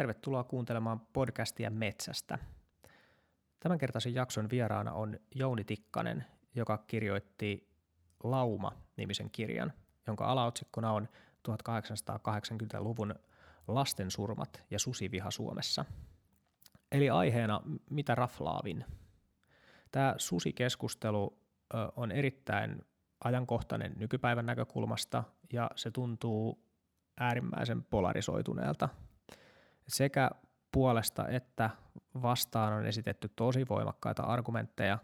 Tervetuloa kuuntelemaan podcastia Metsästä. Tämänkertaisen jakson vieraana on Jouni Tikkanen, joka kirjoitti Lauma-nimisen kirjan, jonka alaotsikkona on 1880-luvun lastensurmat ja susiviha Suomessa. Eli aiheena mitä raflaavin. Tämä susikeskustelu on erittäin ajankohtainen nykypäivän näkökulmasta ja se tuntuu äärimmäisen polarisoituneelta. Sekä puolesta että vastaan on esitetty tosi voimakkaita argumentteja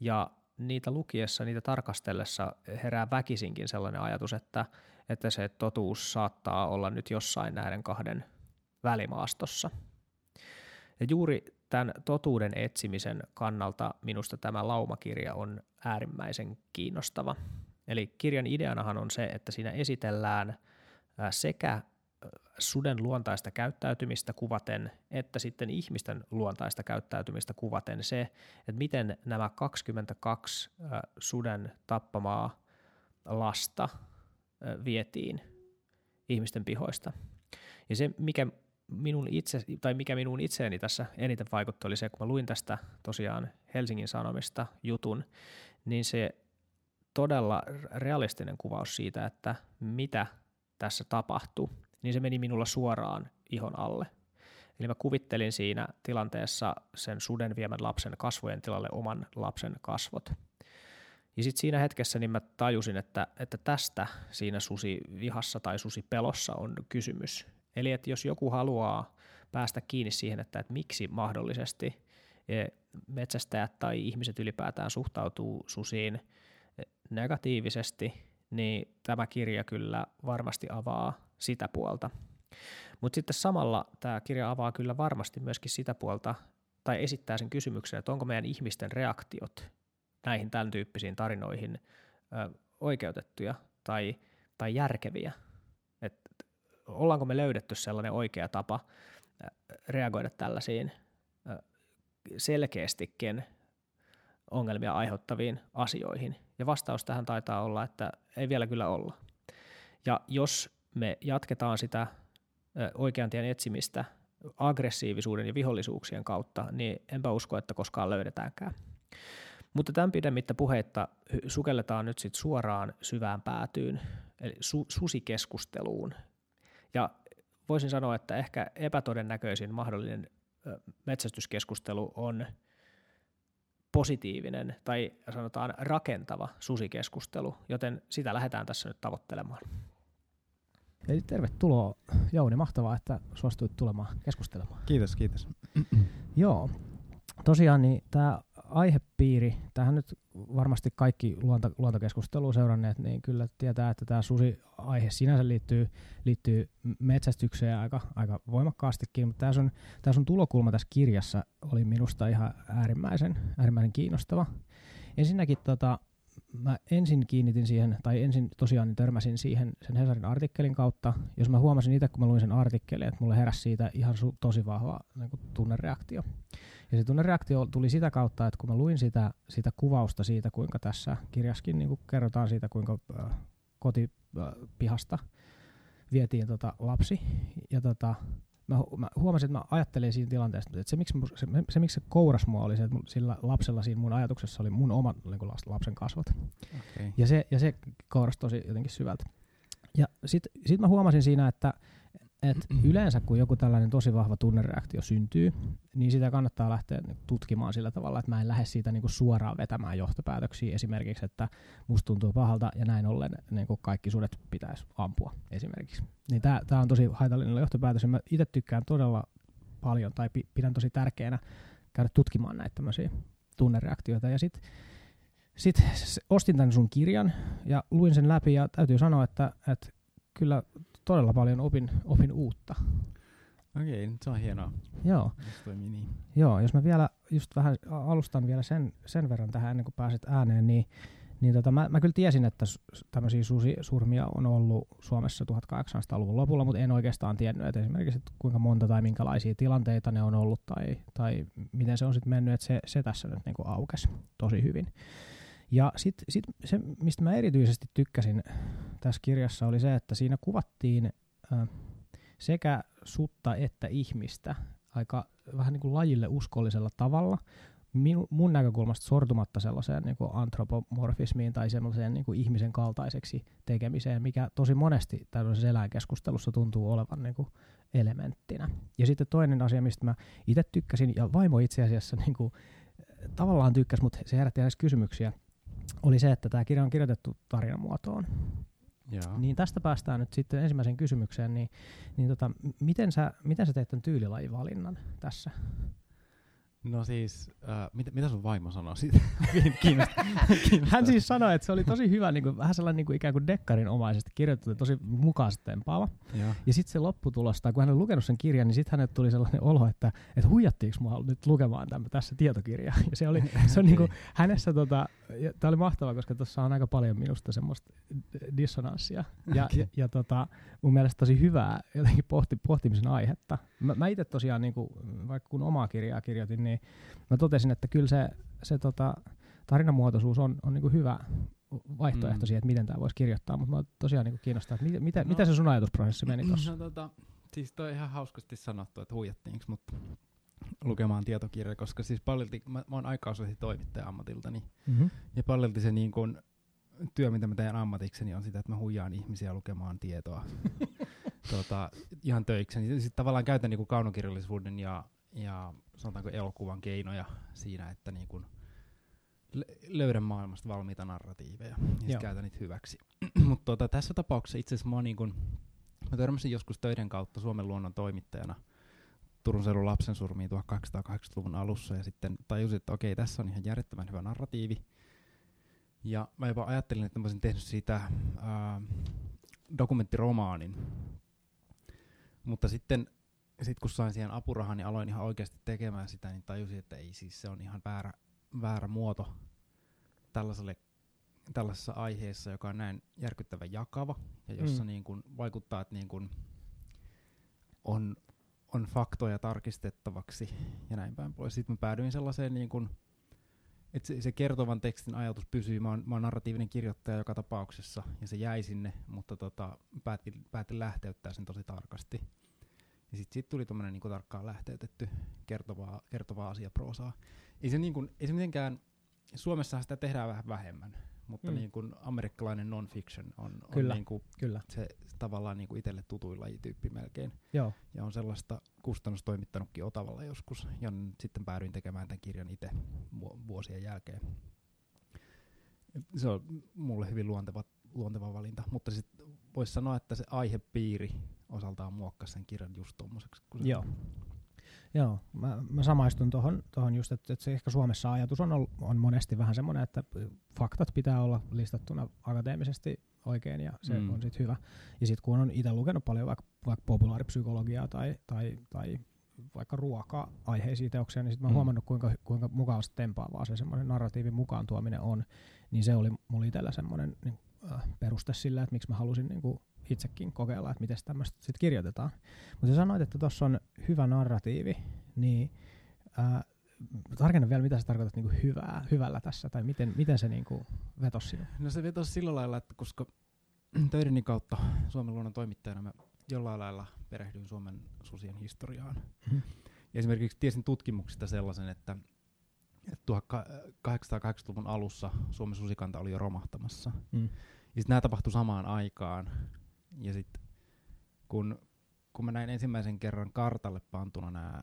ja niitä lukiessa, niitä tarkastellessa herää väkisinkin sellainen ajatus, että, että se totuus saattaa olla nyt jossain näiden kahden välimaastossa. Ja juuri tämän totuuden etsimisen kannalta minusta tämä laumakirja on äärimmäisen kiinnostava. Eli kirjan ideanahan on se, että siinä esitellään sekä suden luontaista käyttäytymistä kuvaten, että sitten ihmisten luontaista käyttäytymistä kuvaten se, että miten nämä 22 suden tappamaa lasta vietiin ihmisten pihoista. Ja se, mikä minun itse, tai mikä minun itseeni tässä eniten vaikutti, oli se, kun mä luin tästä tosiaan Helsingin Sanomista jutun, niin se todella realistinen kuvaus siitä, että mitä tässä tapahtui, niin se meni minulla suoraan ihon alle. Eli mä kuvittelin siinä tilanteessa sen suden viemän lapsen kasvojen tilalle oman lapsen kasvot. Ja sitten siinä hetkessä niin mä tajusin, että, että tästä siinä susi vihassa tai susi pelossa on kysymys. Eli että jos joku haluaa päästä kiinni siihen, että, että miksi mahdollisesti e, metsästäjät tai ihmiset ylipäätään suhtautuu susiin e, negatiivisesti, niin tämä kirja kyllä varmasti avaa sitä puolta. Mutta sitten samalla tämä kirja avaa kyllä varmasti myöskin sitä puolta, tai esittää sen kysymyksen, että onko meidän ihmisten reaktiot näihin tämän tyyppisiin tarinoihin ö, oikeutettuja tai, tai järkeviä. Et ollaanko me löydetty sellainen oikea tapa reagoida tällaisiin ö, selkeästikin ongelmia aiheuttaviin asioihin. Ja vastaus tähän taitaa olla, että ei vielä kyllä olla. Ja jos me jatketaan sitä oikean tien etsimistä aggressiivisuuden ja vihollisuuksien kautta, niin enpä usko, että koskaan löydetäänkään. Mutta tämän pidemmittä puheitta sukelletaan nyt sit suoraan syvään päätyyn, eli su- susikeskusteluun. Ja voisin sanoa, että ehkä epätodennäköisin mahdollinen metsästyskeskustelu on positiivinen tai sanotaan rakentava susikeskustelu, joten sitä lähdetään tässä nyt tavoittelemaan. Eli tervetuloa Jouni, mahtavaa, että suostuit tulemaan keskustelemaan. Kiitos, kiitos. Joo, tosiaan niin tämä aihepiiri, tähän nyt varmasti kaikki luonto, luontokeskustelua seuranneet, niin kyllä tietää, että tämä susi-aihe sinänsä liittyy, liittyy metsästykseen aika, aika voimakkaastikin, mutta tämä sun, tämä sun tulokulma tässä kirjassa oli minusta ihan äärimmäisen, äärimmäisen kiinnostava. Ensinnäkin tota, mä ensin kiinnitin siihen, tai ensin tosiaan törmäsin siihen sen Hesarin artikkelin kautta, jos mä huomasin itse, kun mä luin sen artikkelin, että mulle heräsi siitä ihan su- tosi vahva niin kuin tunnereaktio. Ja se tunnereaktio tuli sitä kautta, että kun mä luin sitä, sitä kuvausta siitä, kuinka tässä kirjaskin niin kuin kerrotaan siitä, kuinka äh, kotipihasta vietiin tota lapsi, ja tota, mä, mä huomasin, että mä ajattelin siinä tilanteessa, että se miksi, se, se, miksi se kouras mua oli se, että sillä lapsella siinä mun ajatuksessa oli mun oma niin kuin lapsen kasvot. Okay. Ja, se, ja se kourasi tosi jotenkin syvältä. Ja sitten sit mä huomasin siinä, että et yleensä kun joku tällainen tosi vahva tunnereaktio syntyy, niin sitä kannattaa lähteä niinku tutkimaan sillä tavalla, että mä en lähde siitä niinku suoraan vetämään johtopäätöksiä. Esimerkiksi, että musta tuntuu pahalta ja näin ollen niinku kaikki sudet pitäisi ampua esimerkiksi. Niin tämä on tosi haitallinen johtopäätös ja mä itse tykkään todella paljon tai pidän tosi tärkeänä käydä tutkimaan näitä tämmöisiä tunnereaktioita. Ja sitten sit ostin tämän sun kirjan ja luin sen läpi ja täytyy sanoa, että, että kyllä todella paljon opin, opin uutta. Okei, okay, se on hienoa. Joo. Se toimii niin. Joo, jos mä vielä just vähän alustan vielä sen, sen verran tähän ennen kuin pääset ääneen, niin, niin tota, mä, mä kyllä tiesin, että tämmöisiä surmia on ollut Suomessa 1800-luvun lopulla, mutta en oikeastaan tiennyt, että esimerkiksi että kuinka monta tai minkälaisia tilanteita ne on ollut tai, tai miten se on sitten mennyt, että se, se tässä nyt niinku aukesi tosi hyvin. Ja sitten sit se, mistä mä erityisesti tykkäsin tässä kirjassa, oli se, että siinä kuvattiin, sekä sutta että ihmistä aika vähän niin kuin lajille uskollisella tavalla, minu, mun näkökulmasta sortumatta sellaiseen niin kuin antropomorfismiin tai sellaiseen niin kuin ihmisen kaltaiseksi tekemiseen, mikä tosi monesti tällaisessa eläinkeskustelussa tuntuu olevan niin kuin elementtinä. Ja sitten toinen asia, mistä mä itse tykkäsin, ja vaimo itse asiassa niin kuin, tavallaan tykkäsi, mutta se herätti edes kysymyksiä, oli se, että tämä kirja on kirjoitettu tarinamuotoon. Joo. Niin tästä päästään nyt sitten ensimmäiseen kysymykseen, niin, niin tota, miten, sä, miten sä teet tämän tyylilajivalinnan tässä? No siis, äh, mitä, mitä sun vaimo sanoo siitä? Kiinnostaa. Hän siis sanoi, että se oli tosi hyvä, niin kuin, vähän sellainen niin kuin ikään kuin dekkarinomaisesti kirjoitettu, tosi mukaisesti tempaava. Joo. Ja sitten se lopputulos, tai kun hän oli lukenut sen kirjan, niin sitten hänelle tuli sellainen olo, että, että huijattiinko mua nyt lukemaan tämän, tässä tietokirja. Ja se oli, se on niin kuin, hänessä, tota, tämä oli mahtavaa, koska tuossa on aika paljon minusta semmoista dissonanssia. Ja, Okei. ja, ja tota, mun mielestä tosi hyvää jotenkin pohti, pohtimisen aihetta. Mä, mä itse tosiaan, niin kuin, vaikka kun omaa kirjaa kirjoitin, niin mä totesin, että kyllä se, se tota, tarinamuotoisuus on, on niin kuin hyvä vaihtoehto Mm. siihen, että miten tämä voisi kirjoittaa, mutta mä tosiaan niin kiinnostaa, että mitä, mitä, No. mitä se sun ajatusprosessi meni tuossa? No tota, siis toi ihan hauskasti sanottu, että huijattiinko mut lukemaan tietokirja, koska siis paljolti, mä, mä oon aikauslehti toimittaja ammatiltani, Mm-hmm. ja paljolti se niin kun, työ, mitä mä teen ammatikseni, on sitä, että mä huijaan ihmisiä lukemaan tietoa tota, ihan töikseni. Sitten tavallaan käytän niin kaunokirjallisuuden ja, ja sanotaanko elokuvan keinoja siinä, että niin kun, lö- löydän maailmasta valmiita narratiiveja ja sit käytän niitä hyväksi. Mutta tota, tässä tapauksessa itse asiassa mä, niin kun, mä törmäsin joskus töiden kautta Suomen luonnon toimittajana Turun seudun lapsensurmiin 1880-luvun alussa ja sitten tajusin, että okei, tässä on ihan järjettömän hyvä narratiivi. Ja mä jopa ajattelin, että mä olisin tehnyt siitä ää, dokumenttiromaanin. Mutta sitten sit kun sain siihen apurahan, niin aloin ihan oikeasti tekemään sitä, niin tajusin, että ei siis se on ihan väärä, väärä muoto tällaiselle, tällaisessa aiheessa, joka on näin järkyttävän jakava ja jossa Mm. niin kun vaikuttaa, että niin kun on, on faktoja tarkistettavaksi ja näin päin pois. Sitten mä päädyin sellaiseen niin kun, että se, se kertovan tekstin ajatus pysyy. Mä oon, mä oon narratiivinen kirjoittaja joka tapauksessa ja se jäi sinne, mutta tota, päätin, päätin lähteyttää sen tosi tarkasti. Ja sitten sit tuli tämmöinen niinku tarkkaan lähteytetty kertovaa, kertovaa asiaproosaa. Ei se, niinku, ei se mitenkään, Suomessahan sitä tehdään vähän vähemmän, mutta Mm. niinku amerikkalainen non-fiction on, on Kyllä. niinku Kyllä, se tavallaan niinku itselle tutuin lajityyppi melkein. joo. Ja on sellaista kustannustoimittanutkin Otavalla joskus. Ja sitten päädyin tekemään tämän kirjan itse vu- vuosien jälkeen. Se on mulle hyvin luonteva, luonteva valinta. Mutta sitten voisi sanoa, että se aihepiiri osaltaan muokkasi sen kirjan just se Joo. Joo, mä, mä samaistun tuohon tohon just, että, että se ehkä Suomessa ajatus on, ollut, on monesti vähän semmoinen, että faktat pitää olla listattuna akateemisesti oikein ja se mm. Mm. on sitten hyvä. Ja sitten kun on itse lukenut paljon vaikka, vaikka populaaripsykologiaa tai, tai, tai vaikka ruoka-aiheisia teoksia, niin sitten mä oon Mm. huomannut, kuinka, kuinka mukavasti tempaavaa se semmoinen narratiivin mukaan tuominen on. Niin se oli mulla itsellä semmoinen niin, äh, peruste sillä, että miksi mä halusin niin kuin itsekin kokeilla, että miten tämmöistä sitten kirjoitetaan. Mutta sä sanoit, että tuossa on hyvä narratiivi, niin ää, tarkenna vielä, mitä sä tarkoitat niinku hyvää, hyvällä tässä, tai miten, miten se niinku vetosi sinua? No se vetosi sillä lailla, että koska töideni kautta Suomen luonnon toimittajana mä jollain lailla perehdyin Suomen susien historiaan. Mhm. Ja esimerkiksi tiesin tutkimuksista sellaisen, että että 1880-luvun alussa Suomen susikanta oli jo romahtamassa. Mm. Ja sitten nämä tapahtui samaan aikaan. Ja sitten kun, kun mä näin ensimmäisen kerran kartalle pantuna nämä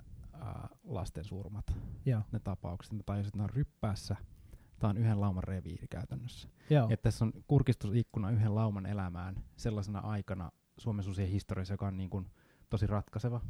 lasten surmat, Joo, ne tapaukset, mä tajusin, että nämä on ryppäässä. Tämä on yhden lauman reviiri käytännössä. joo, Että tässä on kurkistusikkuna yhden lauman elämään sellaisena aikana Suomen susien historiassa, joka on niin kuin tosi ratkaiseva.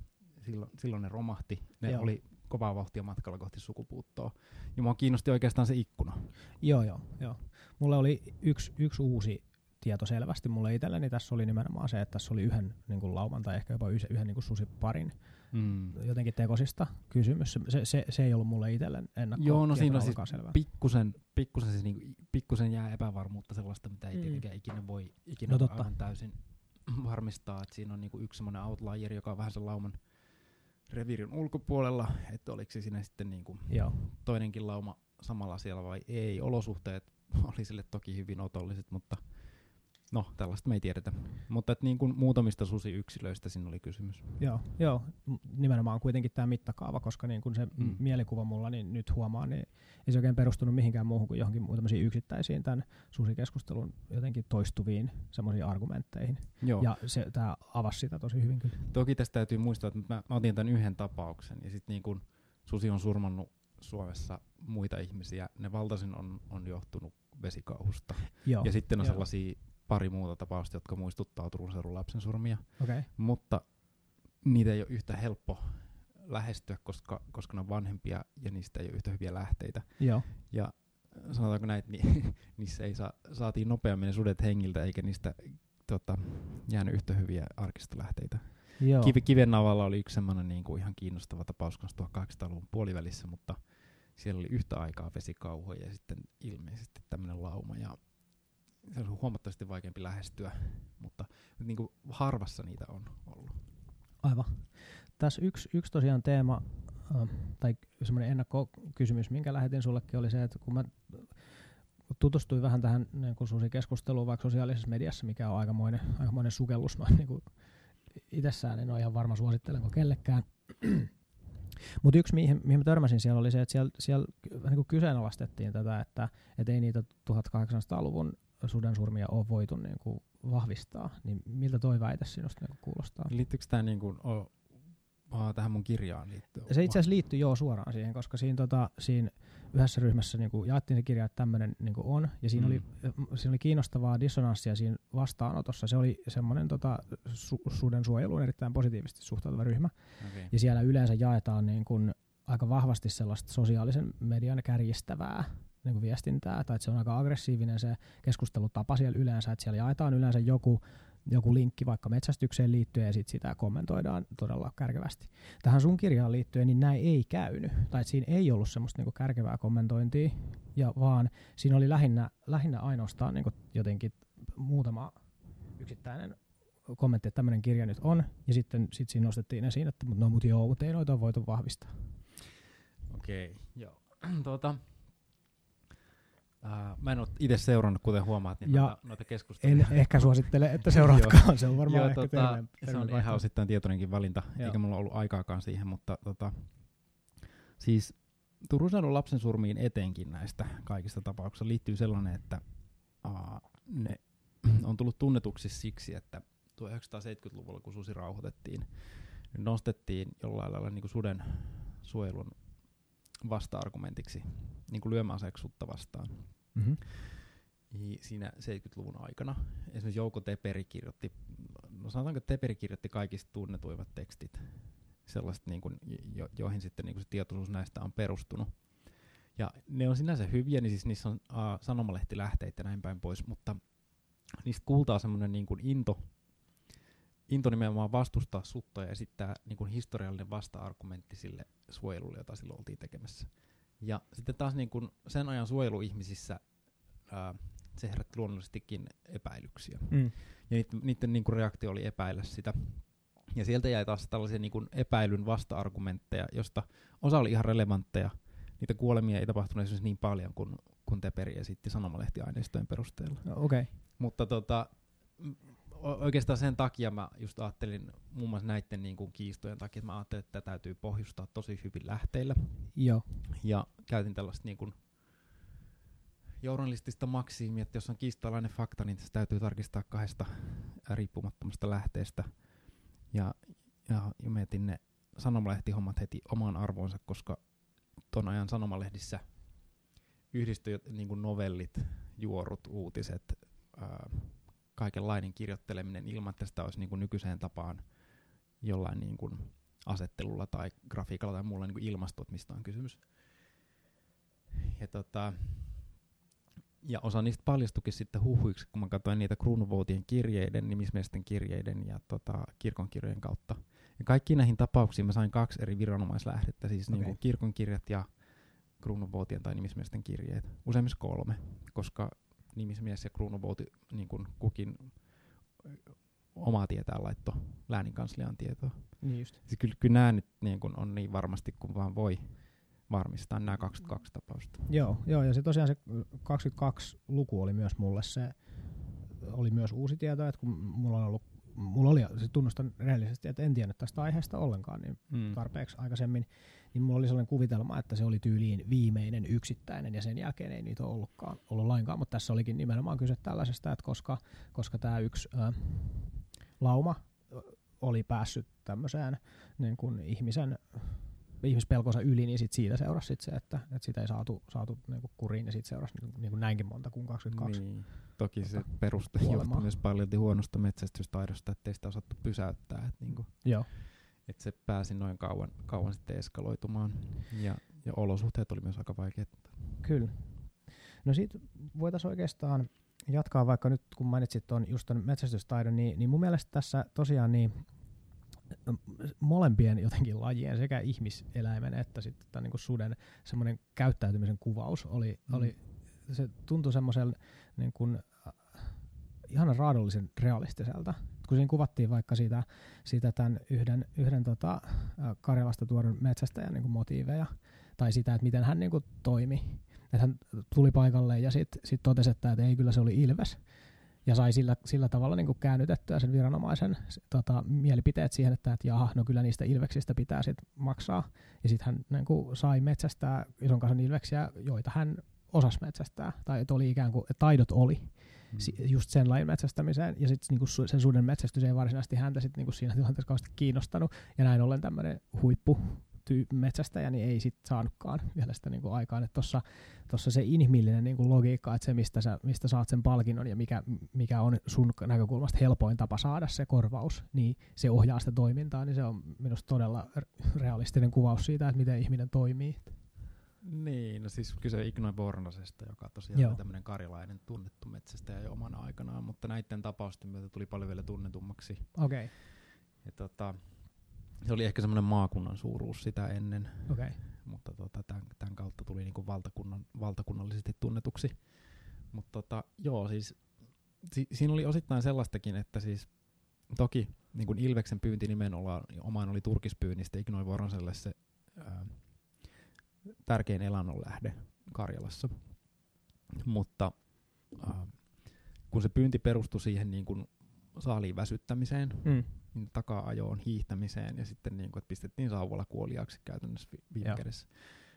Silloin, silloin ne romahti. Ne. Joo. oli kovaa vauhtia matkalla kohti sukupuuttoa. Ja mua kiinnosti oikeastaan se ikkuna. joo, joo, joo. Mulla oli yksi, yksi uusi tieto selvästi mulle itselleni. Tässä oli nimenomaan se, että tässä oli yhden niin kuin lauman tai ehkä jopa yhden, yhden niin kuin susiparin Mm. jotenkin tekosista kysymys. Se, se, se ei ollut mulle itselle ennakko Joo, no siinä on siis selvää. Pikkusen, pikkusen, siis niinku, pikkusen jää epävarmuutta sellaista, mitä ei Mm. tietenkään ikinä voi ikinä No totta. aivan täysin varmistaa. Että siinä on niinku yksi semmoinen outlier, joka on vähän sen lauman reviirin ulkopuolella, että oliko se siinä sitten niinku Joo, toinenkin lauma samalla siellä vai ei. Olosuhteet oli sille toki hyvin otolliset, mutta No, tällaista me ei tiedetä. Mutta et niin kuin muutamista susiyksilöistä siinä oli kysymys. Joo, joo, nimenomaan kuitenkin tämä mittakaava, koska niin kun se Mm. mielikuva mulla niin nyt huomaa, niin ei se oikein perustunut mihinkään muuhun kuin johonkin muutamisiin yksittäisiin tämän susikeskustelun jotenkin toistuviin semmoisiin argumentteihin. Joo. Ja se, tämä avasi sitä tosi hyvin kyllä. Toki tästä täytyy muistaa, että mä, mä otin tämän yhden tapauksen ja sitten niin kun susi on surmannut Suomessa muita ihmisiä, ne valtaisin on, on johtunut vesikauhusta. Joo, ja sitten on joo. sellaisia pari muuta tapausta, jotka muistuttaa Turun seudun lapsen surmia, okei. Okay. mutta niitä ei ole yhtä helppo lähestyä, koska, koska ne on vanhempia ja niistä ei ole yhtä hyviä lähteitä. Joo, Ja sanotaanko näin, että ni, niissä ei saa, saatiin nopeammin ne sudet hengiltä, eikä niistä tota, jäänyt yhtä hyviä arkistolähteitä. joo. Kivi, Kivennavalla oli yksi semmoinen niin kuin ihan kiinnostava tapaus kanssa 1800-luvun puolivälissä, mutta siellä oli yhtä aikaa vesikauhoja ja sitten ilmeisesti tämmöinen lauma. Ja se on huomattavasti vaikeampi lähestyä, mutta niin kuin harvassa niitä on ollut. Aivan. Tässä yksi, yksi tosiaan teema, tai semmoinen ennakkokysymys, minkä lähetin sullekin, oli se, että kun mä tutustuin vähän tähän niin kuin susikeskusteluun vaikka sosiaalisessa mediassa, mikä on aikamoinen, aikamoinen sukellus. Mä niin kuin itsessään en ole ihan varma suosittelenko kellekään. Mutta yksi, mihin, mihin mä törmäsin siellä, oli se, että siellä, siellä niin kuin kyseenalaistettiin tätä, että, että ei niitä 1800-luvun sudensurmia ole voitu niin kuin vahvistaa. Niin miltä toi väite sinusta niin kuin kuulostaa? Liittyykö tämä niin kuin, o, o, tähän mun kirjaan liittyen? Se itse asiassa liittyy jo suoraan siihen, koska siinä, tota, siinä yhdessä ryhmässä niin kuin jaettiin se kirja, että tämmöinen niin on, ja siinä, Mm. oli, siinä oli kiinnostavaa dissonanssia siinä vastaanotossa. Se oli semmoinen tota, su, suden suojeluun erittäin positiivisesti suhtautuva ryhmä, Okay. ja siellä yleensä jaetaan niin kuin aika vahvasti sellaista sosiaalisen median kärjistävää niin kuin viestintää, tai että se on aika aggressiivinen se keskustelutapa siellä yleensä, että siellä jaetaan yleensä joku, joku linkki vaikka metsästykseen liittyen ja sitten sitä kommentoidaan todella kärkevästi. Tähän sun kirjaan liittyen, niin näin ei käynyt, tai että siinä ei ollut semmoista niin kuin kärkevää kommentointia, ja vaan siinä oli lähinnä, lähinnä ainoastaan niin kuin jotenkin muutama yksittäinen kommentti, että tämmöinen kirja nyt on, ja sitten sit siinä nostettiin esiin, että no mut joo, mutta ei noita voitu vahvistaa. Okei, okay, joo. tuota, ää, mä en ole itse seurannut, kuten huomaat, niin Ja noita, noita keskusteluja. En ehkä suosittele, että seuraatkaan, se on varmaan Joo, ehkä tota, terveempi. se on ihan osittain tietoinenkin valinta, Joo. eikä mulla ollut aikaakaan siihen, mutta tota, siis Turun lapsen surmiin etenkin näistä kaikista tapauksista liittyy sellainen, että aa, ne on tullut tunnetuksi siksi, että 1970-luvulla, kun susi rauhoitettiin, niin nostettiin jollain lailla niin kuin suden suojelun vasta-argumentiksi niin kuin lyömäaseeksi sutta vastaan. Mhm. I- siinä 70-luvun aikana. Esimerkiksi Jouko Teperi kirjoitti, no sanotaanko, Teperi kirjoitti kaikista tunnetuimmat tekstit, sellaiset, niin kuin, jo, joihin sitten niin kuin se tietoisuus näistä on perustunut. Ja ne on sinänsä hyviä, niin siis niissä on uh, sanomalehtilähteitä ja näin päin pois, mutta niistä kuultaa semmoinen niin into, into nimenomaan vastustaa sutta ja esittää niin kuin historiallinen vasta-argumentti sille suojelulle, jota silloin oltiin tekemässä. Ja sitten taas niin kuin sen ajan suojeluihmisissä ää, se herätti luonnollisestikin epäilyksiä. Mm. Ja niiden, niiden niin kuin reaktio oli epäillä sitä. Ja sieltä jäi taas tällaisia niin kuin epäilyn vasta-argumentteja, josta osa oli ihan relevantteja. Niitä kuolemia ei tapahtunut esimerkiksi niin paljon kuin, kuin Teperi esitti sanomalehtiaineistojen perusteella. No, Okei, okay. Mutta tota, oikeastaan sen takia mä just ajattelin muun muassa näiden niin kuin kiistojen takia, että mä ajattelin, että tätä täytyy pohjustaa tosi hyvin lähteillä. joo. Ja käytin tällaista niin kuin journalistista maksiimia, että jos on kiistalainen fakta, niin se täytyy tarkistaa kahdesta riippumattomasta lähteestä. Ja, ja, mietin ne sanomalehtihommat heti omaan arvoonsa, koska ton ajan sanomalehdissä yhdistyi niin kuin novellit, juorut, uutiset, ää, kaikenlainen kirjoitteleminen ilman, että sitä olisi niin kuin nykyiseen tapaan jollain niin kuin asettelulla tai grafiikalla tai muulla niin ilmastot, mistä on kysymys. Ja, tota, ja osa niistä paljastukin sitten huhuiksi, kun mä katsoin niitä kruunuvoutien kirjeiden, nimismiesten kirjeiden ja tota, kirkonkirjojen kautta. Ja kaikkiin näihin tapauksiin mä sain kaksi eri viranomaislähdettä, siis okay. Niin kirkonkirjat ja kruununvoutien tai nimismiesten kirjeet. Useimmissa kolme, koska nimismies ja kruununvouti niin kuin kukin omaa tietää laitto lääninkanslian tietoa. Niin just. Siis kyllä, kyllä nämä nyt niin kun on niin varmasti kuin vaan voi varmistaa nämä 22 tapausta. Joo, joo, ja se tosiaan se 22 luku oli myös mulle se oli myös uusi tieto, että kun mulla on ollut mulla oli, siis tunnustan rehellisesti, että en tiennyt tästä aiheesta ollenkaan niin Mm. tarpeeksi aikaisemmin, niin mulla oli sellainen kuvitelma, että se oli tyyliin viimeinen yksittäinen ja sen jälkeen ei niitä ole ollutkaan, ollut lainkaan, mutta tässä olikin nimenomaan kyse tällaisesta, että koska, koska tämä yksi ö, lauma oli päässyt tämmöiseen niin kuin ihmisen ihmispelkonsa yli, niin sit siitä seurasi sit se, että, että sitä ei saatu, saatu niin kuin kuriin ja siitä seurasi niin, niin kuin näinkin monta kuin 22. Niin. Toki se Tota, peruste kuolemaa. johtui myös paljon huonosta metsästystaidosta, ettei sitä osattu pysäyttää. Et niinku, Joo. et se pääsi noin kauan, kauan sitten eskaloitumaan. Ja, ja olosuhteet oli myös aika vaikeat. Kyllä. No siitä voitaisiin oikeastaan jatkaa, vaikka nyt kun mainitsit tuon just ton metsästystaidon, niin, niin mun mielestä tässä tosiaan niin molempien jotenkin lajien, sekä ihmiseläimen että sitten tämän niin suden semmoinen käyttäytymisen kuvaus oli, Mm. oli se tuntui semmoisen niin kuin, äh, ihan raadollisen realistiselta. Kun siinä kuvattiin vaikka siitä, siitä tämän yhden, yhden tota, äh, Karjalasta tuodun metsästäjän niin kuin motiiveja, tai sitä, että miten hän niin kuin toimi. Että hän tuli paikalle ja sitten sit totesi, että, että ei kyllä se oli Ilves. Ja sai sillä, sillä tavalla niin kuin käännytettyä sen viranomaisen tota, mielipiteet siihen, että, että jaha, no kyllä niistä ilveksistä pitää sit maksaa. Ja sitten hän niin kuin, sai metsästää ison kansan ilveksiä, joita hän osasi metsästää. Tai että oli ikään kuin, että taidot oli Mm. just sen lajin metsästämiseen. Ja sitten niinku sen suden metsästys ei varsinaisesti häntä sit niinku siinä tilanteessa kauheasti kiinnostanut. Ja näin ollen tämmöinen huippu tyy- metsästäjä niin ei sit saanutkaan vielä sitä niinku aikaan. Että tossa, tossa se inhimillinen niinku logiikka, että se mistä, sä, mistä saat sen palkinnon ja mikä, mikä on sun näkökulmasta helpoin tapa saada se korvaus, niin se ohjaa sitä toimintaa, niin se on minusta todella realistinen kuvaus siitä, että miten ihminen toimii. Niin, no siis kyse Ignoi Bornosesta, joka tosiaan Joo. oli tämmöinen karilainen tunnettu metsästäjä jo omana aikanaan, mutta näiden tapausten myötä tuli paljon vielä tunnetummaksi. Okei, Ja tota, se oli ehkä semmoinen maakunnan suuruus sitä ennen, okei. mutta tota, tämän, tämän kautta tuli niinku valtakunnan, valtakunnallisesti tunnetuksi. Mutta tota, joo, siis si, siinä oli osittain sellaistakin, että siis toki niin kuin Ilveksen pyynti nimenomaan omaan oli turkispyynnistä Ignoi Voronselle se ää, tärkein elannon lähde Karjalassa. Mutta ää, kun se pyynti perustui siihen niin kuin saaliin väsyttämiseen, Mm. Niin taka-ajoon, hiihtämiseen ja sitten niin kuin, että pistettiin sauvalla kuoliaaksi käytännössä vi- viime Joo. kädessä.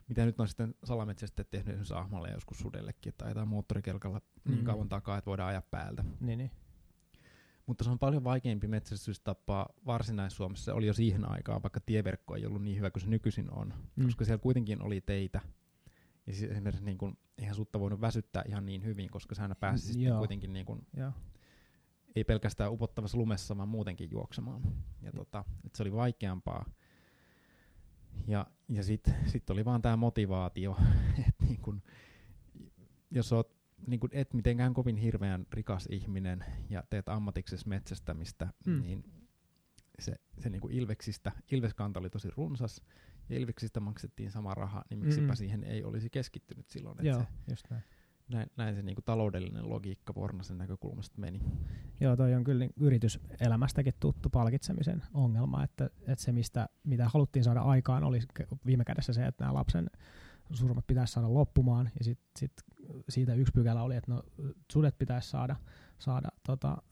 Mitä nyt on sitten salametsästäjät tehnyt esimerkiksi ahmalle joskus sudellekin, että ajetaan moottorikelkalla niin Mm. kauan takaa, että voidaan ajaa päältä. Niin, niin. Mutta se on paljon vaikeampi metsästystapa Varsinais-Suomessa. Se oli jo siihen aikaan, vaikka tieverkko ei ollut niin hyvä kuin se nykyisin on. Mm. Koska siellä kuitenkin oli teitä. Ja siis esimerkiksi niin kun, eihän sutta voinut väsyttää ihan niin hyvin, koska sä aina pääsi sitten kuitenkin niin kun, Joo. Ei pelkästään upottavassa lumessa, vaan muutenkin juoksemaan. Ja tota, et se oli vaikeampaa. Ja, ja sitten sit oli vaan tämä motivaatio, että niin kun, jos oot niin kun et mitenkään kovin hirveän rikas ihminen ja teet ammatiksesi metsästämistä, Mm. niin se, se niin Ilveksistä, Ilveskanta oli tosi runsas, ja Ilveksistä maksettiin sama raha, niin miksipä Mm-mm. siihen ei olisi keskittynyt silloin. Joo, Se, just näin. näin, näin se niin taloudellinen logiikka Vornasen näkökulmasta meni. Joo, toi on kyllä niin yrityselämästäkin tuttu palkitsemisen ongelma, että, että se mistä, mitä haluttiin saada aikaan oli viime kädessä se, että nämä lapsen surmat pitäisi saada loppumaan ja sitten sit siitä yksi pykälä oli, että no, sudet pitäisi saada, saada tota,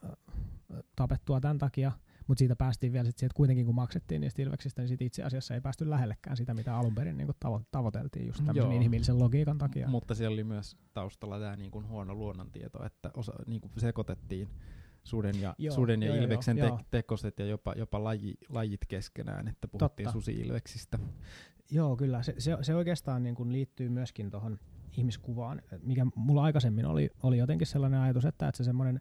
tapettua tämän takia, mutta siitä päästiin vielä sit siihen, että kuitenkin kun maksettiin niistä ilveksistä, niin sit itse asiassa ei päästy lähellekään sitä, mitä alun perin niin tavo- tavoiteltiin just tämmöisen Joo. inhimillisen logiikan takia. Mutta siellä oli myös taustalla tämä niin kuin huono luonnontieto, että osa, niin sekoitettiin suden ja, Joo, suden ja joo, joo, ilveksen joo. te- tekoset ja jopa, jopa laji, lajit keskenään, että puhuttiin Totta. susi-ilveksistä. Joo, kyllä. Se, se, se oikeastaan niin kuin liittyy myöskin tuohon ihmiskuvaan, mikä mulla aikaisemmin oli, oli jotenkin sellainen ajatus, että, että se semmoinen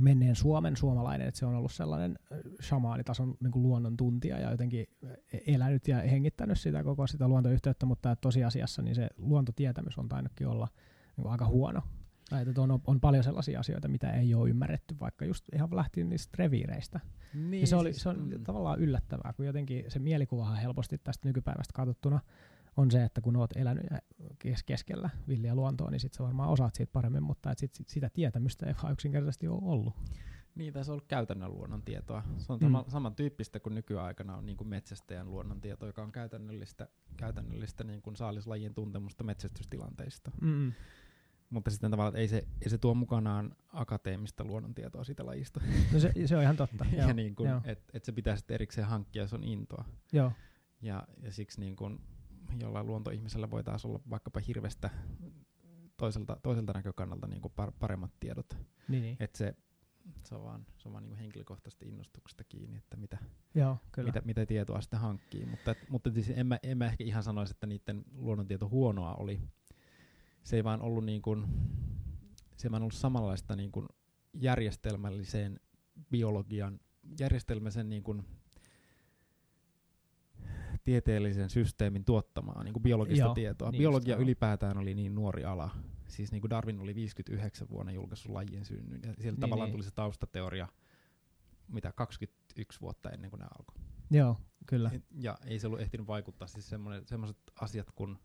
menneen Suomen suomalainen, että se on ollut sellainen shamaanitason niin kuin luonnon tuntija ja jotenkin elänyt ja hengittänyt sitä koko sitä luontoyhteyttä, mutta että tosiasiassa niin se luontotietämys on tainnutkin olla niin kuin aika huono. Tai että on, on paljon sellaisia asioita, mitä ei ole ymmärretty, vaikka just ihan lähtien niistä reviireistä. Niin, Ja se, oli, se on tavallaan yllättävää, kun jotenkin se mielikuvahan helposti tästä nykypäivästä katsottuna on se, että kun oot elänyt keskellä villiä luontoa, niin sit sä varmaan osaat siitä paremmin, mutta et sit, sit sitä tietämystä ei vaan yksinkertaisesti ole ollut. Niin, tässä on ollut käytännön luonnontietoa. Se on Mm. mm. samantyyppistä kuin nykyaikana on niin kuin metsästäjän luonnontieto, joka on käytännöllistä, käytännöllistä niin kuin saalislajien tuntemusta metsästystilanteista. Mm. Mutta sitten tavallaan, että ei se, ei se tuo mukanaan akateemista luonnontietoa siitä lajista. No se, se on ihan totta. ja joo, niin kuin, et, et se pitää sitten erikseen hankkia, jos on intoa. Joo, Ja, ja siksi niin kuin, jollain luontoihmisellä voi taas olla vaikkapa hirvestä toiselta, toiselta näkökannalta niin kuin par, paremmat tiedot. niin, niin. Et se, se on vaan, se on vaan niin kuin henkilökohtaisesta innostuksesta kiinni, että mitä, joo kyllä. mitä, mitä tietoa sitten hankkii. Mutta, et, mutta siis en, mä, en mä ehkä ihan sanoisi, että niiden luonnontieto huonoa oli. Se ei vaan ollut, niin kuin, se ei vaan ollut samanlaista niin kuin järjestelmälliseen biologian, järjestelmällisen niin kuin tieteellisen systeemin tuottamaa niin kuin biologista Joo, tietoa. niin Biologia just, ylipäätään oli niin nuori ala. Siis niin kuin Darwin oli 59 vuonna julkaissut lajien synnyn. Ja sieltä Niin, tavallaan niin. tuli se taustateoria, mitä 21 vuotta ennen kuin nämä alkoi. Joo, kyllä. Et- Ja ei se ollut ehtinyt vaikuttaa. Siis semmoiset asiat kuin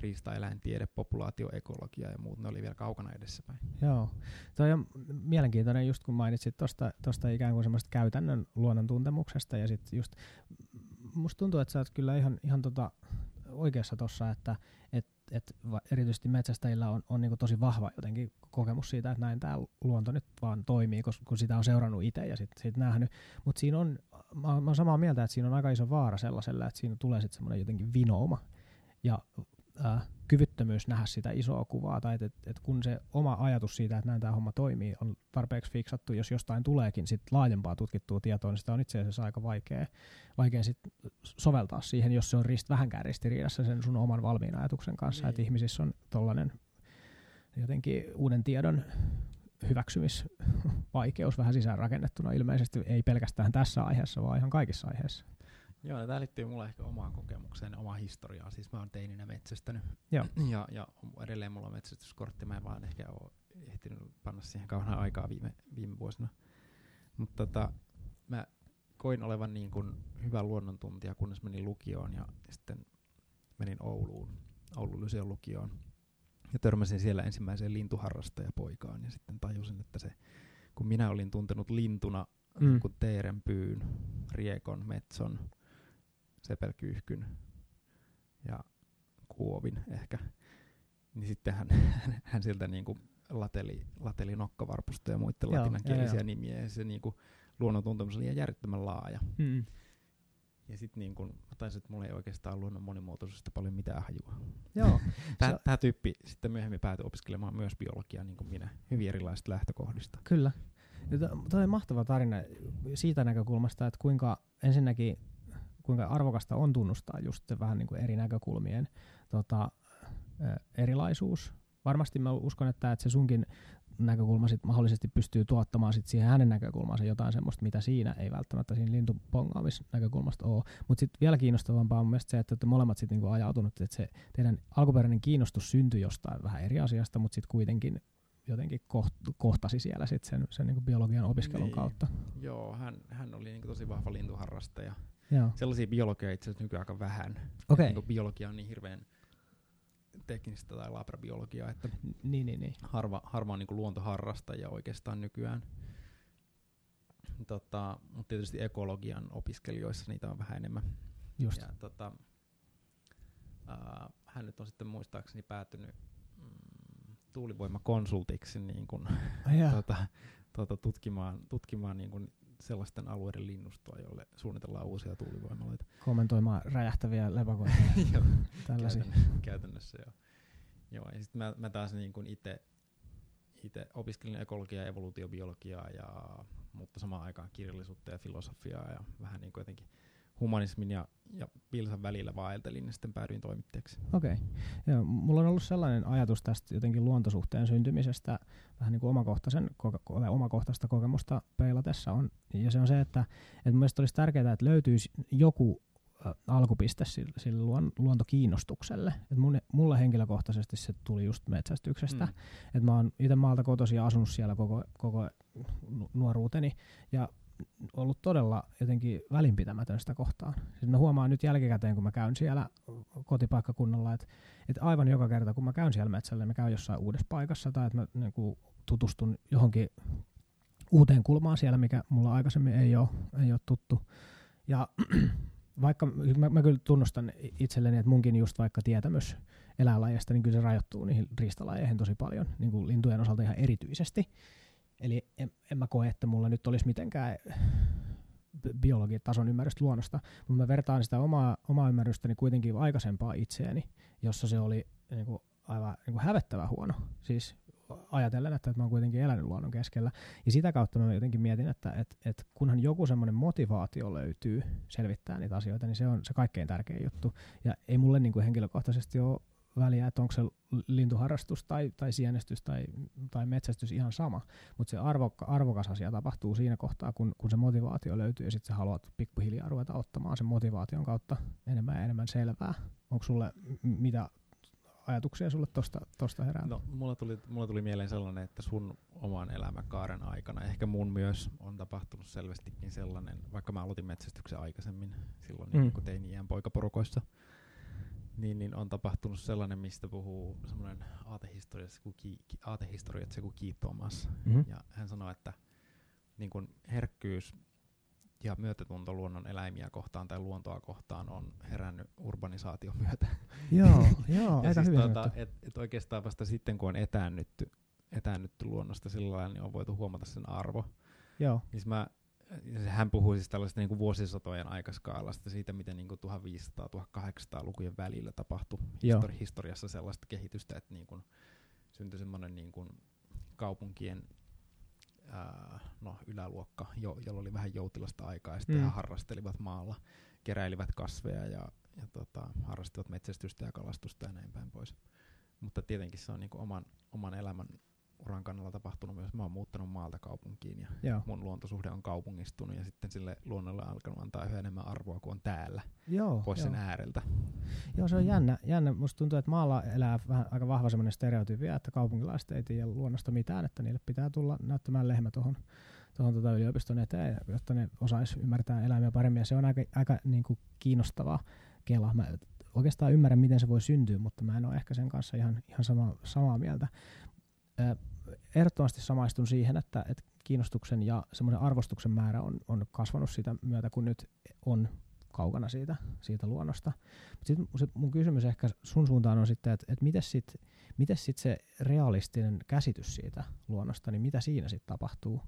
riistaeläintiede, populaatioekologia ja muut, ne oli vielä kaukana edessäpäin. Joo. Toi on mielenkiintoinen just kun mainitsit tuosta tosta ikään kuin semmoista käytännön luonnon tuntemuksesta ja sitten just musta tuntuu, että sä oot kyllä ihan, ihan tota oikeassa tossa, että et, et va- erityisesti metsästäjillä on, on niinku tosi vahva jotenkin kokemus siitä, että näin tämä luonto nyt vaan toimii, koska kun sitä on seurannut itse ja sitten sit nähnyt. Mutta siinä on, mä, mä samaa mieltä, että siinä on aika iso vaara sellaisella, että siinä tulee sitten semmoinen jotenkin vinouma ja äh, kyvyttömyys nähdä sitä isoa kuvaa, tai että et, et kun se oma ajatus siitä, että näin tämä homma toimii, on tarpeeksi fiksattu, jos jostain tuleekin sit laajempaa tutkittua tietoa, niin sitä on itse asiassa aika vaikea, vaikea sit soveltaa siihen, jos se on rist, vähänkään ristiriidassa sen sun oman valmiin ajatuksen kanssa, Niin. että ihmisissä on tollainen jotenkin uuden tiedon hyväksymisvaikeus vähän sisäänrakennettuna ilmeisesti, ei pelkästään tässä aiheessa, vaan ihan kaikissa aiheissa. Joo, tämä liittyy mulle ehkä omaan kokemukseen omaan historiaan. Siis mä oon teininä metsästänyt. Joo. Ja, ja edelleen mulla on metsästyskortti. Mä en vaan ehkä ole ehtinyt panna siihen kauhean aikaa viime, viime vuosina. Mutta tota, mä koin olevan niin kuin hyvä luonnontuntija, kunnes menin lukioon ja sitten menin Ouluun, Oulun Lyseon lukioon. Ja törmäsin siellä ensimmäiseen lintuharrastajapoikaan ja sitten tajusin, että se, kun minä olin tuntenut lintuna Mm. mm. kuin teerenpyyn, riekon, metson, sepelkyyhkyn ja kuovin ehkä, niin sitten hän, hän sieltä niin kuin lateli, lateli nokkavarpusta ja muiden Joo, latinankielisiä joo, nimiä ja se niin kuin luonnon tuntemus oli ihan järjettömän laaja. Mm. Ja sitten niin kuin, mä taisin, että mulla ei oikeastaan luonnon monimuotoisuudesta paljon mitään hajua. Joo, Tämä, tämä tyyppi sitten myöhemmin päätyi opiskelemaan myös biologiaa niin kuin minä, hyvin erilaisista lähtökohdista. Kyllä. Toi on mahtava tarina siitä näkökulmasta, että kuinka ensinnäkin kuinka arvokasta on tunnustaa just se vähän niin kuin eri näkökulmien tota, erilaisuus. Varmasti mä uskon, että, että se sunkin näkökulma sit mahdollisesti pystyy tuottamaan sit siihen hänen näkökulmaansa jotain semmoista, mitä siinä ei välttämättä siinä lintupongaamisnäkökulmasta ole. Mutta sitten vielä kiinnostavampaa on mielestäni se, että olette molemmat sitten niinku ajautunut, että se teidän alkuperäinen kiinnostus syntyi jostain vähän eri asiasta, mutta sitten kuitenkin jotenkin koht, kohtasi siellä sit sen, sen niinku biologian opiskelun Niin. kautta. Joo, hän, hän oli niin kuin tosi vahva lintuharrastaja. Joo. Sellaisia biologia itse asiassa nykyään aika vähän. Okei. Niin biologia on niin hirveän teknistä tai labrabiologiaa, että Niin, niin, niin. harva, harva on niin kuin luontoharrastajia oikeastaan nykyään. Tota, mutta tietysti ekologian opiskelijoissa niitä on vähän enemmän. Just. Ja, tota, ää, hän nyt on sitten muistaakseni päätynyt mm, tuulivoimakonsultiksi niin kuin, Ja. tota, tota, tutkimaan, tutkimaan niin kuin sellaisten alueiden linnustoa, joille suunnitellaan uusia tuulivoimaloita. kommentoimaan räjähtäviä lepakoita Joo, tällaisia. käytännössä, käytännössä joo. joo ja sitten mä, mä taas niin kuin itse itse opiskelin ekologiaa ja evoluutiobiologiaa, ja, mutta samaan aikaan kirjallisuutta ja filosofiaa ja vähän niin kuin jotenkin humanismin ja, ja pilsan välillä vaeltelin ja sitten päädyin toimittajaksi. Okei. Okay. Joo, mulla on ollut sellainen ajatus tästä jotenkin luontosuhteen syntymisestä, vähän niin kuin omakohtaisen, koke- omakohtaista kokemusta peilatessa on, ja se on se, että, että mun mielestä olisi tärkeää, että löytyisi joku alkupiste sille, sille luon, luontokiinnostukselle. Et mun, mulle henkilökohtaisesti se tuli just metsästyksestä. Mm. Et mä oon itse maalta kotoisin ja asunut siellä koko, koko nu- nuoruuteni ja ollut todella jotenkin välinpitämätön sitä kohtaan. Siis mä huomaan nyt jälkikäteen, kun mä käyn siellä kotipaikkakunnalla, että, että aivan joka kerta, kun mä käyn siellä metsällä, mä käyn jossain uudessa paikassa tai että mä niin kuin, tutustun johonkin uuteen kulmaan siellä, mikä mulla aikaisemmin ei ole, ei ole tuttu. Ja vaikka mä, mä kyllä tunnustan itselleni, että munkin just vaikka tietämys eläinlajeista, niin kyllä se rajoittuu niihin riistalajeihin tosi paljon, niin kuin lintujen osalta ihan erityisesti. Eli en, en mä koe, että mulla nyt olisi mitenkään biologitason ymmärrystä luonnosta, mutta mä vertaan sitä omaa, omaa ymmärrystäni kuitenkin aikaisempaa itseäni, jossa se oli niin kuin aivan niin kuin hävettävä huono. Siis ajatellen, että, että mä oon kuitenkin elänyt luonnon keskellä. Ja sitä kautta mä jotenkin mietin, että, että, että kunhan joku semmoinen motivaatio löytyy selvittää niitä asioita, niin se on se kaikkein tärkein juttu. Ja ei mulle niin kuin henkilökohtaisesti ole väliä, että onko se lintuharrastus tai, tai sienestys tai, tai metsästys ihan sama, mutta se arvokka, arvokas asia tapahtuu siinä kohtaa, kun, kun se motivaatio löytyy ja sitten sä haluat pikkuhiljaa ruveta ottamaan sen motivaation kautta enemmän ja enemmän selvää. Onko sulle mitä ajatuksia sulle tosta, tosta herää? No, mulla tuli, mulla tuli mieleen sellainen, että sun oman elämäkaaren aikana, ehkä mun myös on tapahtunut selvästikin sellainen, vaikka mä aloitin metsästyksen aikaisemmin silloin mm. niin kun teini-iän poikaporukoissa, niin, niin on tapahtunut sellainen, mistä puhuu semmoinen aatehistoriassa kuin, ki, aatehistoriassa kuin Keith Thomas. Mm-hmm. Ja hän sanoi, että niin kun herkkyys ja myötätunto luonnon eläimiä kohtaan tai luontoa kohtaan on herännyt urbanisaation myötä. Joo, joo, aika siis hyvin tuota, et, et oikeastaan vasta sitten, kun on etäännytty, etäännytty luonnosta sillä lailla, niin on voitu huomata sen arvo. Joo. Niin mä, hän puhui siis tällaista niin kuin vuosisatojen aikaskaalasta, siitä miten niin 1500-1800-lukujen välillä tapahtui histori- historiassa sellaista kehitystä, että niin kuin syntyi semmoinen niin kuin kaupunkien ää, no, yläluokka, jo, jolla oli vähän joutilasta aikaa, ja sitten mm. harrastelivat maalla, keräilivät kasveja ja, ja tota, harrastivat metsästystä ja kalastusta ja näin päin pois. Mutta tietenkin se on niin kuin oman, oman elämän uran kannalla tapahtunut myös. Mä oon muuttanut maalta kaupunkiin ja Joo. mun luontosuhde on kaupungistunut ja sitten sille luonnolle on alkanut antaa yhä enemmän arvoa kuin on täällä Joo, pois jo. sen ääreltä. Joo, se on jännä. jännä. Musta tuntuu, että maalla elää vähän aika vahva semmoinen stereotypia, että kaupunkilaiset ei tiedä luonnosta mitään, että niille pitää tulla näyttämään lehmä tuohon tuohon tuota yliopiston eteen, jotta ne osais ymmärtää eläimiä paremmin. Ja se on aika, aika niin kuin kiinnostava kela. Mä oikeastaan ymmärrän, miten se voi syntyä, mutta mä en ole ehkä sen kanssa ihan, ihan sama, samaa mieltä ehdottomasti samaistun siihen, että, että kiinnostuksen ja semmoinen arvostuksen määrä on, on kasvanut sitä myötä, kun nyt on kaukana siitä, siitä luonnosta. Sitten sit mun kysymys ehkä sun suuntaan on sitten, että, että miten sitten sit se realistinen käsitys siitä luonnosta, niin mitä siinä sitten tapahtuu?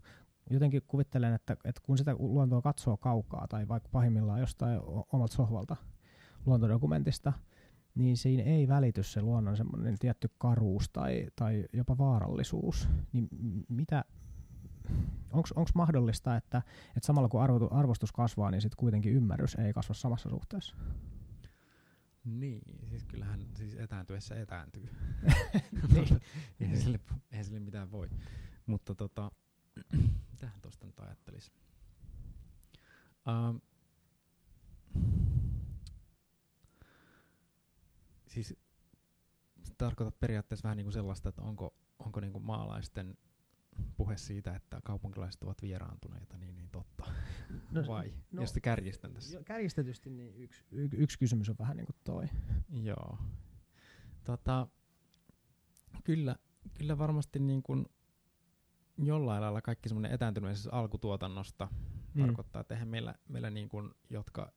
Jotenkin kuvittelen, että, että kun sitä luontoa katsoo kaukaa tai vaikka pahimmillaan jostain omalta sohvalta luontodokumentista, niin siinä ei välity se luonnon semmoinen tietty karuus tai, tai jopa vaarallisuus. Niin mitä, onko mahdollista, että, että samalla kun arvo, arvostus kasvaa, niin sitten kuitenkin ymmärrys ei kasva samassa suhteessa? Niin, siis kyllähän siis etääntyessä etääntyy. niin. eihän, sille, eihän sille mitään voi. Mutta tota, mitähän tuosta nyt ajattelisi? Um, siis tarkoitat periaatteessa vähän niin kuin sellaista, että onko, onko niin kuin maalaisten puhe siitä, että kaupunkilaiset ovat vieraantuneita, niin, niin totta. No, Vai? No, Jos kärjistän tässä. Jo, kärjistetysti niin yksi, y, yksi kysymys on vähän niin kuin toi. Joo. Tota, kyllä, kyllä varmasti niin kuin jollain lailla kaikki semmoinen etääntyneisyys alkutuotannosta mm. tarkoittaa, että eihän meillä, meillä niin kuin, jotka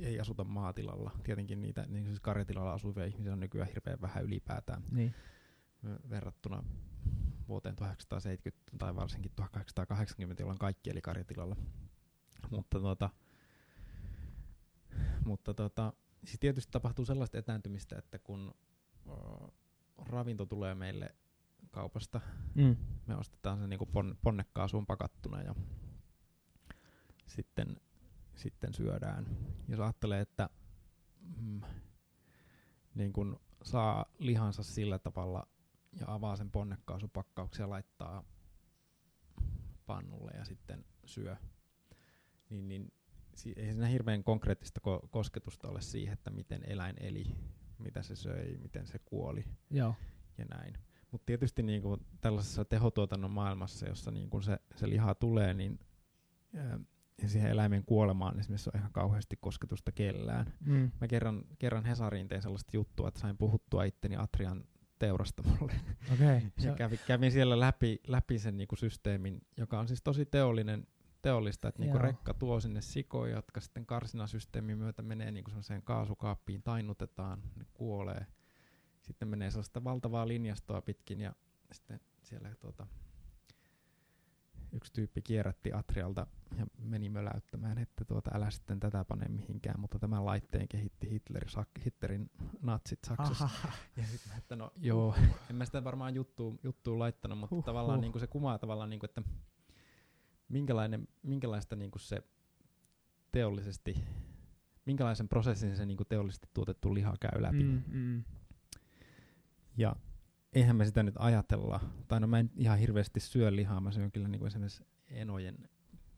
ei asuta maatilalla. Tietenkin niitä niin siis karjatilalla asuvia ihmisiä on nykyään hirveän vähän ylipäätään niin. verrattuna vuoteen 1870 tai varsinkin 1880, jolloin kaikki eli karjatilalla. Mutta, tuota, mutta tuota, siis tietysti tapahtuu sellaista etääntymistä, että kun uh, ravinto tulee meille kaupasta, mm. me ostetaan se niinku pon, ponnekkaasuun pakattuna ja sitten sitten syödään. Jos ajattelee, että mm, niin kun saa lihansa sillä tavalla ja avaa sen ponnekkaasupakkauksen ja laittaa pannulle ja sitten syö, niin, niin ei siinä hirveän konkreettista ko- kosketusta ole siihen, että miten eläin eli, mitä se söi, miten se kuoli Joo. ja näin. Mutta tietysti niin kuin tällaisessa tehotuotannon maailmassa, jossa niin kuin se, se liha tulee, niin ja siihen eläimen kuolemaan esimerkiksi on ihan kauheasti kosketusta kellään. Mm. Mä kerran, kerran Hesariin tein sellaista juttua, että sain puhuttua itteni Atrian teurastamolle. Okay. ja kävin, kävin siellä läpi, läpi sen niinku systeemin, joka on siis tosi teollinen, teollista, että niinku rekka tuo sinne sikoja, jotka sitten karsinasysteemin myötä menee niinku kaasukaappiin, tainnutetaan, ne kuolee. Sitten menee sellaista valtavaa linjastoa pitkin ja sitten siellä tuota, yksi tyyppi kierrätti Atrialta ja meni möläyttämään, että tuota, älä sitten tätä pane mihinkään, mutta tämän laitteen kehitti Hitler, Sak- Hitlerin natsit Saksassa. Aha. Ja sitten että no joo, en mä sitä varmaan juttuun, juttuun laittanut, mutta Huh, tavallaan huh. niinku se kumaa tavallaan, niinku, että minkälainen, minkälaista niinku se teollisesti, minkälaisen prosessin se niinku teollisesti tuotettu liha käy läpi. Mm, mm. Ja eihän me sitä nyt ajatella, tai no mä en ihan hirveästi syö lihaa, mä syön kyllä niinku esimerkiksi enojen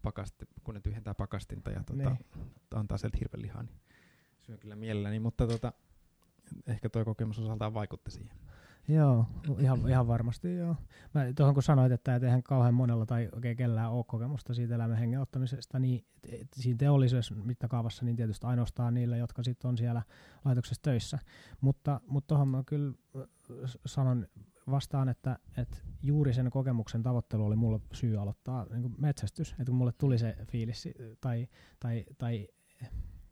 pakasti, kun ne tyhjentää pakastinta ja Niin. antaa sieltä hirvelihaa, niin syön kyllä mielelläni, mutta tota, ehkä tuo kokemus osaltaan vaikutti siihen. Joo, ihan, ihan varmasti joo. Mä tuohon kun sanoit, että et eihän kauhean monella tai oikein kellään ole kokemusta siitä elämän hengen ottamisesta, niin et- et siinä teollisessa mittakaavassa niin tietysti ainoastaan niillä, jotka sitten on siellä laitoksessa töissä. Mutta tuohon mä kyllä s- sanon vastaan, että, että juuri sen kokemuksen tavoittelu oli mulle syy aloittaa niin metsästys. Että kun mulle tuli se fiilis si- tai, tai, tai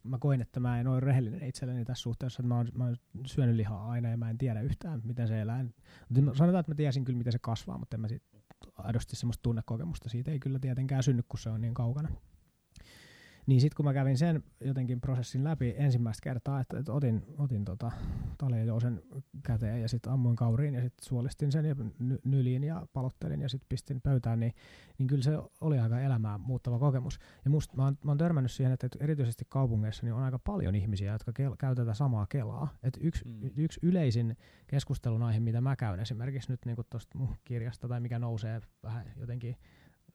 mä koin, että mä en ole rehellinen itselleni tässä suhteessa, että mä oon, mä oon syönyt lihaa aina ja mä en tiedä yhtään, miten se elää. Mutta mä- Sanotaan, että mä tiesin kyllä, miten se kasvaa, mutta en mä sit aidosti semmoista tunnekokemusta siitä ei kyllä tietenkään synny, kun se on niin kaukana. Niin sitten kun mä kävin sen jotenkin prosessin läpi ensimmäistä kertaa, että, että otin, otin tota taljajousen käteen ja sitten ammuin kauriin ja sitten suolistin sen ja ny- nyliin ja palottelin ja sitten pistin pöytään, niin, niin kyllä se oli aika elämää muuttava kokemus. Ja musta mä oon, mä oon törmännyt siihen, että, että erityisesti kaupungeissa niin on aika paljon ihmisiä, jotka kel- käy tätä samaa kelaa. Et yksi, mm. yksi yleisin keskustelun aihe, mitä mä käyn esimerkiksi nyt niin tuosta mun kirjasta tai mikä nousee vähän jotenkin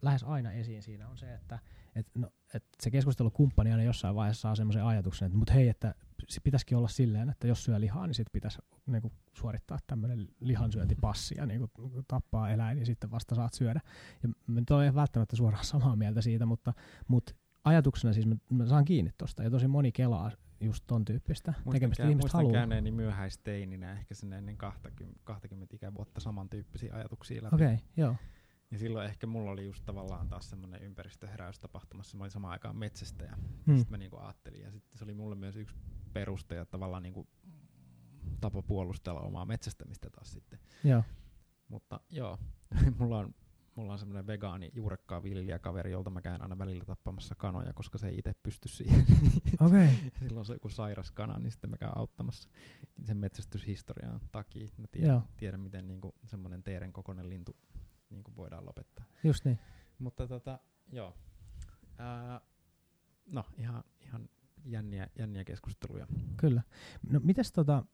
lähes aina esiin siinä on se, että et, no, et se keskustelukumppani aina jossain vaiheessa saa semmoisen ajatuksen, että mut hei, että se pitäisikin olla silleen, että jos syö lihaa, niin sit pitäisi niinku, suorittaa tämmöinen lihansyöntipassi ja niinku, tappaa eläin ja sitten vasta saat syödä. Ja mä nyt olen välttämättä suoraan samaa mieltä siitä, mutta, mutta ajatuksena siis mä, mä saan kiinni tosta ja tosi moni kelaa just ton tyyppistä tekemistä. käyn- Ihmiset muistan haluaa. käyneeni myöhäisteininä ehkä sinne ennen 20, 20 ikävuotta samantyyppisiä ajatuksia läpi. Okei, okay, joo. Ja silloin ehkä mulla oli just tavallaan taas semmoinen ympäristöheräys tapahtumassa. Mä olin samaan aikaan metsästä ja Hmm. sitten mä niinku ajattelin. Ja sitten se oli mulle myös yksi peruste ja tavallaan niinku tapa puolustella omaa metsästämistä taas sitten. Joo. Mutta joo, mulla on, mulla on semmoinen vegaani juurekkaa viljelijäkaveri, jolta mä käyn aina välillä tappamassa kanoja, koska se ei itse pysty siihen. Okei. Okay. Silloin se on joku sairas kana, niin sitten mä käyn auttamassa sen metsästyshistorian takia. Mä tiedän, tiedän miten niinku semmoinen teeren kokoinen lintu niinku voidaan lopettaa. Just niin. Mutta tota, joo. Ää, no, ihan, ihan jänniä, jänniä keskusteluja. Kyllä. No mites tota,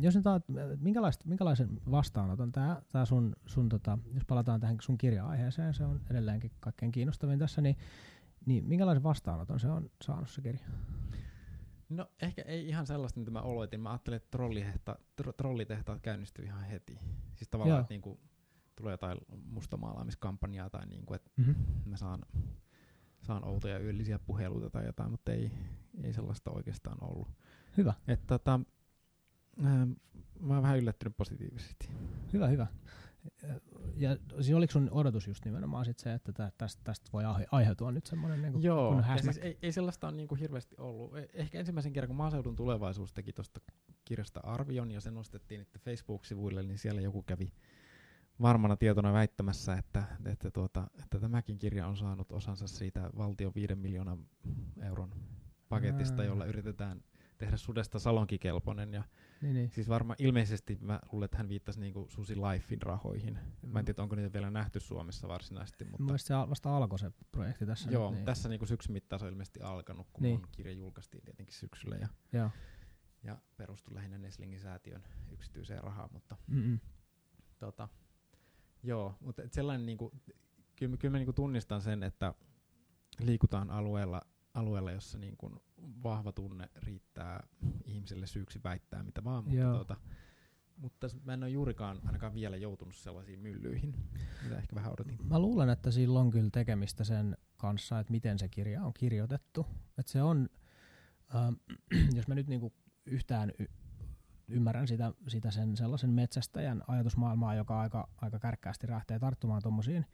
jos nyt oot, minkälaista, minkälaisen vastaanoton tämä tää sun, sun tota, jos palataan tähän sun kirja-aiheeseen, se on edelleenkin kaikkein kiinnostavin tässä, niin, niin minkälaisen vastaanoton se on saanut se kirja? No ehkä ei ihan sellaista, mitä mä oloitin. Mä ajattelin, että tro, trollitehtaat käynnistyy ihan heti. Siis tavallaan, että niinku, tulee jotain mustamaalaamiskampanjaa tai niinku, että Mm-hmm. mä saan, saan outoja yöllisiä puheluita tai jotain, mutta ei, ei sellaista oikeastaan ollut. Hyvä, Et tota, ää, mä oon vähän yllättynyt positiivisesti. hyvä, hyvä. Ja siis oliko sun odotus just nimenomaan sit se, että tä, tästä, tästä voi aihe- aiheutua nyt semmoinen niin Joo, siis ei, ei sellaista ole niinku hirveästi ollut. E- Ehkä ensimmäisen kerran, kun Maaseudun tulevaisuus teki tuosta kirjasta arvion ja se nostettiin että Facebook-sivuille, niin siellä joku kävi varmana tietona väittämässä, että, että, tuota, että tämäkin kirja on saanut osansa siitä valtion 5 miljoonan euron paketista, jolla yritetään tehdä sudesta salonkikelpoinen. Ja niin, niin. siis varmaan ilmeisesti mä luulen, että hän viittasi niinku Susi Lifein rahoihin. Mä en tiedä, onko niitä vielä nähty Suomessa varsinaisesti, mutta Mun mielestä se vasta alkoi se projekti tässä. Joo, nyt, niin. tässä niinku syksyn mittaan se on ilmeisesti alkanut, kun Niin. niin. kirja julkaistiin tietenkin syksyllä ja, Joo. ja perustui lähinnä Neslingin säätiön yksityiseen rahaan, mutta Mm-mm. tota, joo, mutta sellainen niinku, kyllä, mä- kyllä mä niinku tunnistan sen, että liikutaan alueella, alueella jossa niinku vahva tunne riittää ihmiselle syyksi väittää mitä vaan, mutta, Joo. tota, mutta mä en ole juurikaan ainakaan vielä joutunut sellaisiin myllyihin, mitä ehkä vähän odotin. Mä luulen, että sillä on kyllä tekemistä sen kanssa, että miten se kirja on kirjoitettu. Että se on, ähm, jos mä nyt niinku yhtään y- ymmärrän sitä, sitä sen sellaisen metsästäjän ajatusmaailmaa, joka aika, aika kärkkäästi lähtee tarttumaan tuommoisiin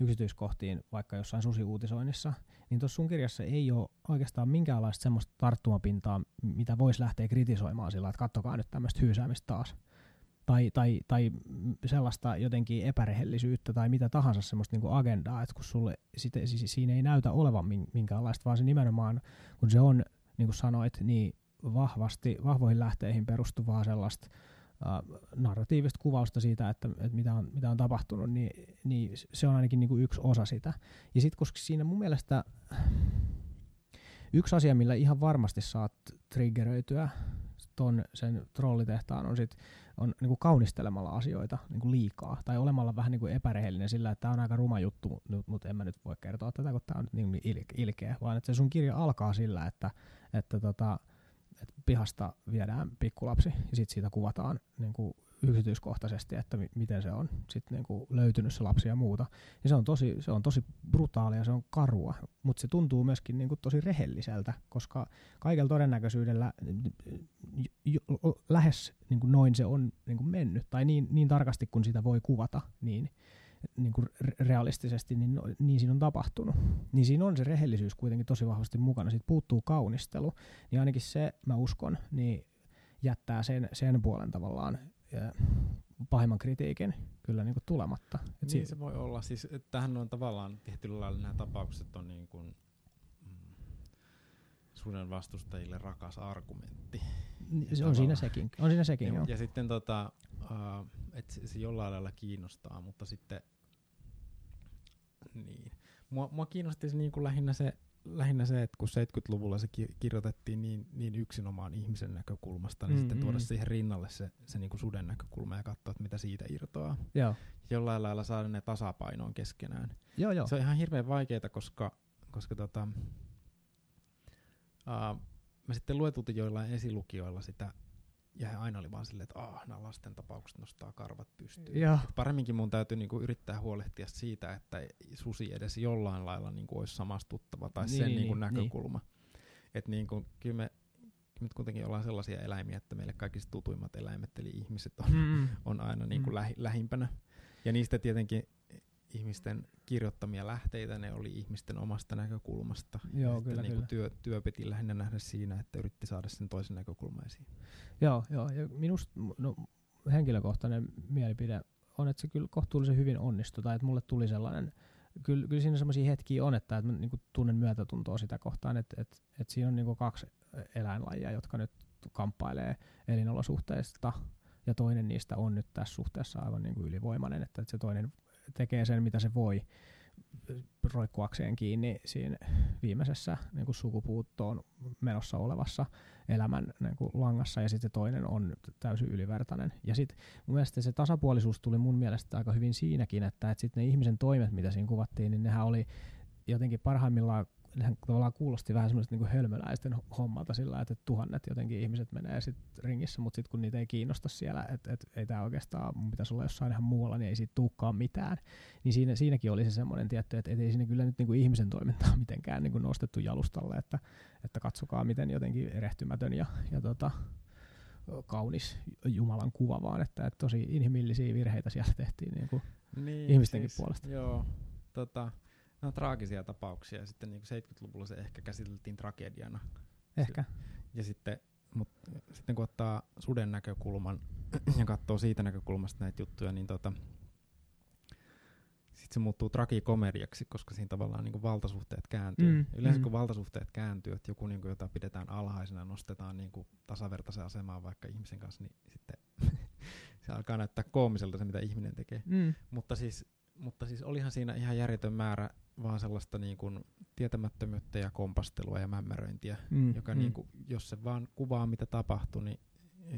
yksityiskohtiin vaikka jossain susiuutisoinnissa, niin tuossa sun kirjassa ei ole oikeastaan minkäänlaista semmoista tarttumapintaa, mitä voisi lähteä kritisoimaan sillä, että kattokaa nyt tämmöistä hyysäämistä taas. Tai, tai, tai sellaista jotenkin epärehellisyyttä tai mitä tahansa semmoista niin agendaa, että kun sulle sit, siis siinä ei näytä olevan minkäänlaista, vaan se nimenomaan, kun se on, niin kuin sanoit, niin vahvasti, vahvoihin lähteihin perustuvaa sellaista uh, narratiivista kuvausta siitä, että, että mitä, on, mitä on tapahtunut, niin, niin se on ainakin niin kuin yksi osa sitä. Ja sitten koska siinä mun mielestä yksi asia, millä ihan varmasti saat triggeröityä ton sen trollitehtaan on sit on niin kuin kaunistelemalla asioita niin kuin liikaa tai olemalla vähän niin kuin epärehellinen sillä, että tämä on aika ruma juttu, mutta en mä nyt voi kertoa tätä, kun tämä on niin ilkeä, vaan että se sun kirja alkaa sillä, että, että tota, että pihasta viedään pikkulapsi ja sitten siitä kuvataan niin kuin yksityiskohtaisesti, että mi- miten se on sit niin kuin löytynyt se lapsi ja muuta. Ja se on tosi, se on tosi brutaalia, se on karua, mutta se tuntuu myöskin niin kuin tosi rehelliseltä, koska kaikella todennäköisyydellä j- j- lähes niin kuin noin se on niin kuin mennyt, tai niin, niin tarkasti kuin sitä voi kuvata, niin niin kuin realistisesti, niin, no, niin siinä on tapahtunut. Niin siinä on se rehellisyys kuitenkin tosi vahvasti mukana. Siitä puuttuu kaunistelu, niin ainakin se, mä uskon, niin jättää sen, sen puolen tavallaan ja pahimman kritiikin kyllä niin kuin tulematta. Et niin si- se voi olla. Siis, että tähän on tavallaan tietyllä lailla nämä tapaukset on niin kuin, mm, suden vastustajille rakas argumentti. Niin, se on siinä sekin. On siinä sekin, ja, ja sitten tota, uh, että se, se jollain lailla kiinnostaa, mutta sitten niin. Mua, mua kiinnosti se niin kuin lähinnä se, lähinnä se, että kun 70-luvulla se ki- kirjoitettiin niin, niin yksinomaan ihmisen näkökulmasta, niin mm, sitten tuoda mm. siihen rinnalle se, se niin kuin suden näkökulma ja katsoa, että mitä siitä irtoaa. Joo. Jollain lailla saada ne tasapainoon keskenään. Joo, joo. Se on ihan hirveän vaikeaa, koska, koska tota, uh, me sitten luetultiin joillain esilukijoilla sitä ja he aina oli vaan silleen, että ah, nämä lasten tapaukset nostaa karvat pystyyn. Ja. paremminkin mun täytyy niinku yrittää huolehtia siitä, että susi edes jollain lailla niinku olisi samastuttava tai niin, sen niinku niin, näkökulma. Niin. Että niinku, kyllä me nyt kuitenkin ollaan sellaisia eläimiä, että meille kaikista tutuimmat eläimet, eli ihmiset on, mm. on aina niinku mm. lähi, lähimpänä. Ja niistä tietenkin ihmisten kirjoittamia lähteitä, ne oli ihmisten omasta näkökulmasta. Joo, ja kyllä, niin kyllä. Työ, työ piti lähinnä nähdä siinä, että yritti saada sen toisen näkökulman esiin. Joo, joo. Ja minusta no, henkilökohtainen mielipide on, että se kyllä kohtuullisen hyvin onnistui, tai että mulle tuli sellainen, kyllä, kyllä siinä sellaisia hetkiä on, että, että mä niin tunnen myötätuntoa sitä kohtaan, että, että, että siinä on niin kaksi eläinlajia, jotka nyt kamppailee elinolosuhteista, ja toinen niistä on nyt tässä suhteessa aivan niin kuin ylivoimainen, että, että se toinen tekee sen, mitä se voi roikkuakseen kiinni siinä viimeisessä niin kuin sukupuuttoon menossa olevassa elämän niin kuin langassa, ja sitten toinen on täysin ylivertainen. Ja sitten mun mielestä se tasapuolisuus tuli mun mielestä aika hyvin siinäkin, että, että sitten ne ihmisen toimet, mitä siinä kuvattiin, niin nehän oli jotenkin parhaimmillaan nehän tavallaan kuulosti vähän semmoista niin hölmöläisten hommalta sillä että tuhannet jotenkin ihmiset menee sit ringissä, mutta sitten kun niitä ei kiinnosta siellä, että et, ei tämä oikeastaan, mun pitäisi olla jossain ihan muualla, niin ei siitä tulekaan mitään. Niin siinä, siinäkin oli se semmoinen tietty, että et ei siinä kyllä nyt niin kuin ihmisen toimintaa mitenkään niin kuin nostettu jalustalle, että, että katsokaa miten jotenkin erehtymätön ja, ja tota, kaunis Jumalan kuva, vaan että, että tosi inhimillisiä virheitä siellä tehtiin niin kuin niin, ihmistenkin siis, puolesta. Joo, tota, no, traagisia tapauksia. Sitten niin 70-luvulla se ehkä käsiteltiin tragediana. Ehkä. Ja sitten, mut, sitten kun ottaa suden näkökulman ja katsoo siitä näkökulmasta näitä juttuja, niin tota, sitten se muuttuu tragikomediaksi, koska siinä tavallaan niin valtasuhteet kääntyy. Mm, Yleensä mm. kun valtasuhteet kääntyy, että joku, niin kuin, jota pidetään alhaisena, nostetaan niin kuin tasavertaisen asemaan vaikka ihmisen kanssa, niin sitten se alkaa näyttää koomiselta se, mitä ihminen tekee. Mm. Mutta, siis, mutta siis olihan siinä ihan järjetön määrä vaan sellaista niin kuin tietämättömyyttä ja kompastelua ja mämmäröintiä, mm, joka mm. Niin kuin, jos se vaan kuvaa mitä tapahtui, niin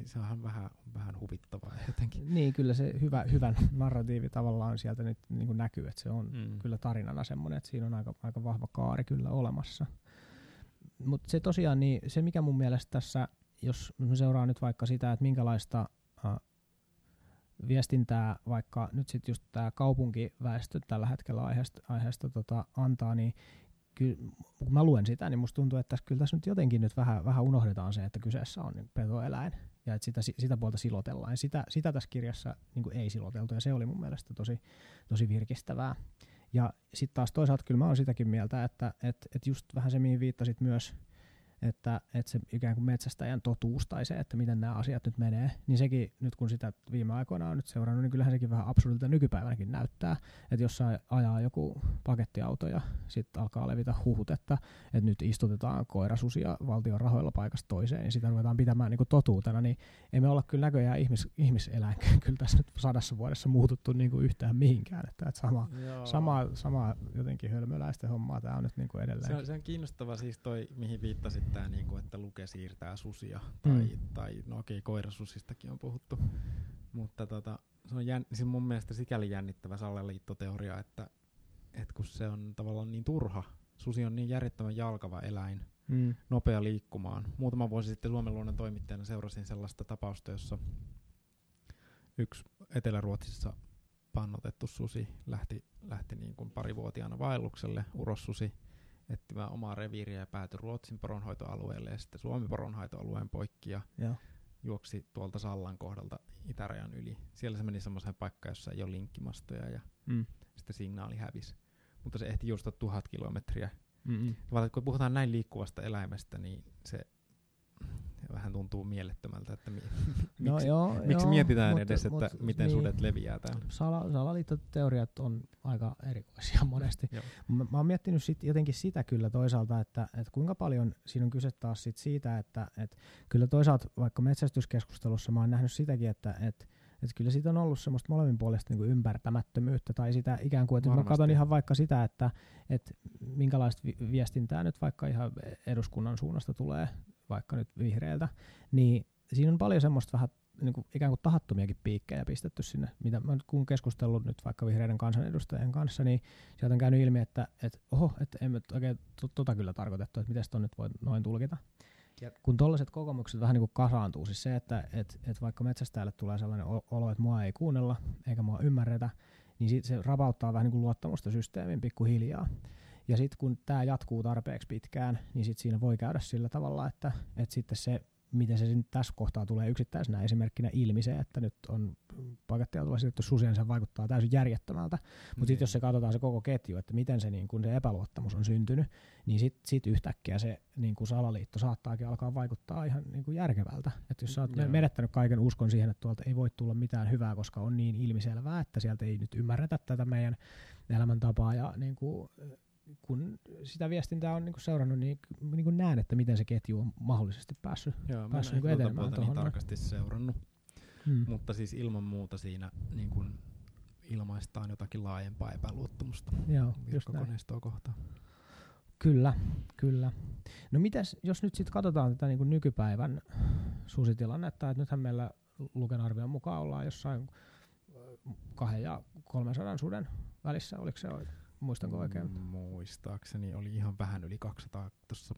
se on vähän, vähän huvittavaa jotenkin. Niin, kyllä se hyvä, hyvä narratiivi tavallaan sieltä nyt niin kuin näkyy, että se on mm. kyllä tarinana semmoinen, että siinä on aika, aika vahva kaari kyllä olemassa. Mutta se tosiaan, niin se mikä mun mielestä tässä, jos mä seuraan nyt vaikka sitä, että minkälaista äh, viestintää vaikka nyt sitten just tämä kaupunkiväestö tällä hetkellä aiheesta, aiheesta tota, antaa, niin kyllä, kun mä luen sitä, niin musta tuntuu, että tässä, kyllä tässä nyt jotenkin nyt vähän, vähän unohdetaan se, että kyseessä on petoeläin ja että sitä, sitä puolta silotellaan. Ja sitä, sitä tässä kirjassa niin ei siloteltu ja se oli mun mielestä tosi, tosi virkistävää. Ja sitten taas toisaalta kyllä mä oon sitäkin mieltä, että et, et just vähän se, mihin viittasit myös, että, että se ikään kuin metsästäjän totuus tai se, että miten nämä asiat nyt menee, niin sekin nyt kun sitä viime aikoina on nyt seurannut, niin kyllähän sekin vähän absurdilta nykypäivänäkin näyttää, että jossain ajaa joku pakettiauto ja sitten alkaa levitä huhut, että, että nyt istutetaan koirasusia valtion rahoilla paikasta toiseen ja sitä ruvetaan pitämään niin kuin totuutena, niin emme olla kyllä näköjään ihmis, ihmiseläin kyllä tässä nyt sadassa vuodessa muututtu niin kuin yhtään mihinkään, että, että sama, sama, sama jotenkin hölmöläisten hommaa tämä on nyt niin kuin edelleen. Se on, se on kiinnostava siis toi, mihin viittasit tämä, niin kuin, että Luke siirtää susia, tai, mm. tai no okei, koirasusistakin on puhuttu, mutta tota, se on jänn, siis mun mielestä sikäli jännittävä salaliittoteoria, että, että kun se on tavallaan niin turha, susi on niin järjettömän jalkava eläin, mm. nopea liikkumaan. Muutama vuosi sitten Suomen luonnon toimittajana seurasin sellaista tapausta, jossa yksi Etelä-Ruotsissa pannotettu susi lähti, lähti niin kuin parivuotiaana vaellukselle, urossusi, etsimään omaa reviiriä ja päätyi Ruotsin poronhoitoalueelle ja sitten Suomen poronhoitoalueen poikki ja Joo. juoksi tuolta Sallan kohdalta itärajan yli. Siellä se meni semmoiseen paikkaan, jossa ei ole linkkimastoja ja Mm. sitten signaali hävisi. Mutta se ehti juosta tuhat kilometriä. Vaan kun puhutaan näin liikkuvasta eläimestä, niin se vähän tuntuu mielettömältä, että mi- No miksi, joo, miksi joo, mietitään mut- edes, että mut miten niin. sudet leviää täällä. Sala, salaliittoteoriat on aika erikoisia monesti. Joo. Mä, mä oon miettinyt sit jotenkin sitä kyllä toisaalta, että, että kuinka paljon siinä on kyse taas sit siitä, että, että kyllä toisaalta vaikka metsästyskeskustelussa mä oon nähnyt sitäkin, että, että että kyllä siitä on ollut semmoista molemminpuolista niin ymmärtämättömyyttä tai sitä ikään kuin, että mä katson ihan vaikka sitä, että, että minkälaista vi- viestintää nyt vaikka ihan eduskunnan suunnasta tulee, vaikka nyt vihreältä, niin siinä on paljon semmoista vähän niin kuin ikään kuin tahattomiakin piikkejä pistetty sinne, mitä mä nyt kun keskustellut nyt vaikka vihreiden kansanedustajien kanssa, niin sieltä on käynyt ilmi, että, että oho, että emme oikein to- tota kyllä tarkoitettu, että miten ton nyt voi noin tulkita. Ja kun tollaiset kokemukset vähän niin kuin kasaantuu, siis se, että et, et vaikka metsästäjälle tulee sellainen olo, että mua ei kuunnella eikä mua ymmärretä, niin sit se rapauttaa vähän niin kuin luottamusta systeemiin pikkuhiljaa. Ja sitten kun tämä jatkuu tarpeeksi pitkään, niin sit siinä voi käydä sillä tavalla, että, että sitten se, miten se tässä kohtaa tulee yksittäisenä esimerkkinä ilmi se, että nyt on pakettiautolla siirretty susien, se vaikuttaa täysin järjettömältä. Mutta sitten jos se katsotaan se koko ketju, että miten se, niin kun se epäluottamus on syntynyt, niin sitten sit yhtäkkiä se niin kun salaliitto saattaakin alkaa vaikuttaa ihan niin kun järkevältä. Että jos sä oot Joo. menettänyt kaiken uskon siihen, että tuolta ei voi tulla mitään hyvää, koska on niin ilmiselvää, että sieltä ei nyt ymmärretä tätä meidän elämäntapaa ja niin kuin, kun sitä viestintää on niin kuin seurannut, niin, niin kuin näen, että miten se ketju on mahdollisesti päässyt. Joo, mä päässyt niinku tota etenemään puolta niin tarkasti seurannut, Hmm. mutta siis ilman muuta siinä niin ilmaistaan jotakin laajempaa epäluottamusta Joo, virkakoneistoa kohtaan. Kyllä, kyllä. No mitäs, jos nyt sitten katsotaan tätä niin kuin nykypäivän susitilannetta, että nythän meillä Luken arvion mukaan ollaan jossain äh, kahden ja 300 suden välissä, oliko se oikein? Muistanko oikein? Mm, Muistaakseni oli ihan vähän yli 200 tuossa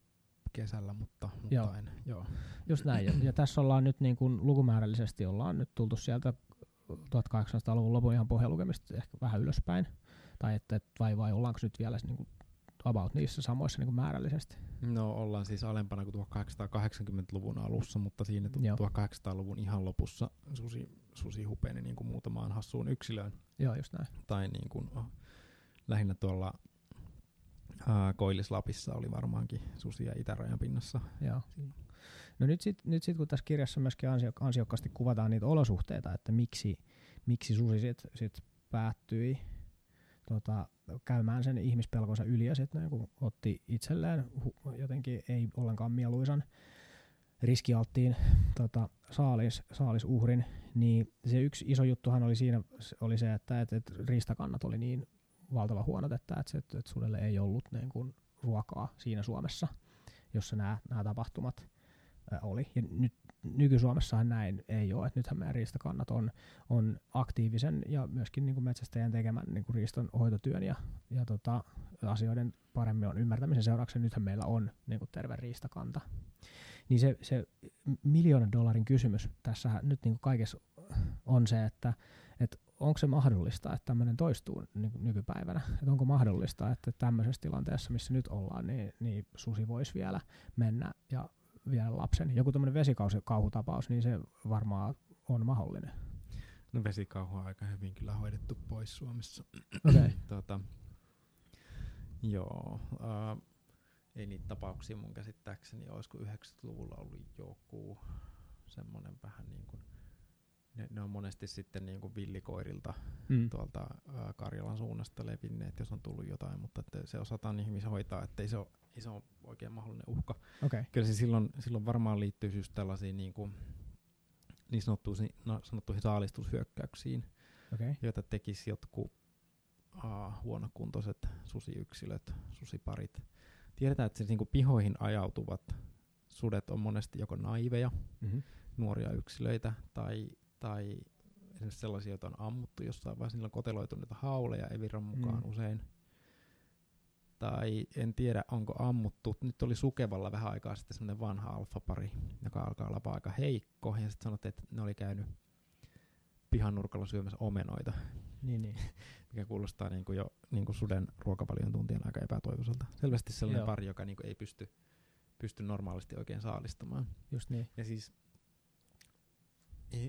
kesällä, mutta, mutta Joo. en. Joo. Just näin. Ja, ja tässä ollaan nyt niin kuin lukumäärällisesti ollaan nyt tultu sieltä 1800-luvun lopun ihan pohjalukemista ehkä vähän ylöspäin. Tai että, että vai, vai ollaanko nyt vielä niin kuin about niissä samoissa niin kuin määrällisesti? No ollaan siis alempana kuin 1880-luvun alussa, mutta siinä Joo. 1800-luvun ihan lopussa susi, susi hupeni niin kuin muutamaan hassuun yksilöön. Joo, just näin. Tai niin kuin, oh, lähinnä tuolla ää, Koillis-Lapissa oli varmaankin susia itärajan pinnassa. Joo. No nyt sitten nyt sit, kun tässä kirjassa myöskin ansio, ansiokkaasti kuvataan niitä olosuhteita, että miksi, miksi susi sit, sit päättyi tota, käymään sen ihmispelkonsa yli ja sitten niin otti itselleen hu, jotenkin ei ollenkaan mieluisan riskialttiin tota, saalis, saalisuhrin, niin se yksi iso juttuhan oli siinä oli se, että et, et riistakannat oli niin valtava huonot, että et, se- et, et sudelle ei ollut niin kuin, ruokaa siinä Suomessa, jossa nämä, nämä tapahtumat ä, oli. Ja nyt nyky-Suomessahan näin ei ole, että nythän meidän riistakannat on, on aktiivisen ja myöskin niin kuin metsästäjän tekemän niin kuin riiston hoitotyön ja, ja tota, asioiden paremmin on ymmärtämisen seurauksena nythän meillä on niin kuin terve riistakanta. Niin se, se miljoonan dollarin kysymys tässä nyt niin kuin kaikessa on se, että, että onko se mahdollista, että tämmöinen toistuu ny- nykypäivänä? Että onko mahdollista, että tämmöisessä tilanteessa, missä nyt ollaan, niin, niin susi voisi vielä mennä ja viedä lapsen. Joku tämmöinen vesikauhutapaus, niin se varmaan on mahdollinen. No vesikauhu on aika hyvin kyllä hoidettu pois Suomessa. Okei. Okay. tota, Joo. Uh, ei niitä tapauksia mun käsittääkseni, olisiko 90-luvulla ollut joku semmoinen vähän niin kuin, ne, ne on monesti sitten niin kuin villikoirilta mm. tuolta uh, Karjalan suunnasta levinneet, jos on tullut jotain, mutta että se osataan niin hyvin hoitaa, ettei se ole iso oikein mahdollinen uhka. Okay. Kyllä se silloin, silloin varmaan liittyy just tällaisiin niin, kuin, niin sanottuihin, no, sanottuihin saalistushyökkäyksiin, okay. joita tekisi jotkut uh, huonokuntoiset susiyksilöt, susiparit. Tiedetään, että se niin kuin pihoihin ajautuvat sudet on monesti joko naiveja, mm-hmm. nuoria yksilöitä, tai, tai esimerkiksi sellaisia, joita on ammuttu jossain vaiheessa, niillä on koteloituneita hauleja Eviran mukaan mm. usein. Tai en tiedä, onko ammuttu. Nyt oli Sukevalla vähän aikaa sitten semmoinen vanha alfapari, joka alkaa olla aika heikko, ja sitten sanottiin, että ne oli käynyt pihan nurkalla syömässä omenoita. Niin, niin. Mikä kuulostaa niin kuin jo niin kuin suden ruokavalion tuntien aika epätoivoiselta. Selvästi sellainen Joo. pari, joka niin kuin ei pysty, pysty normaalisti oikein saalistamaan. Just niin. Ja siis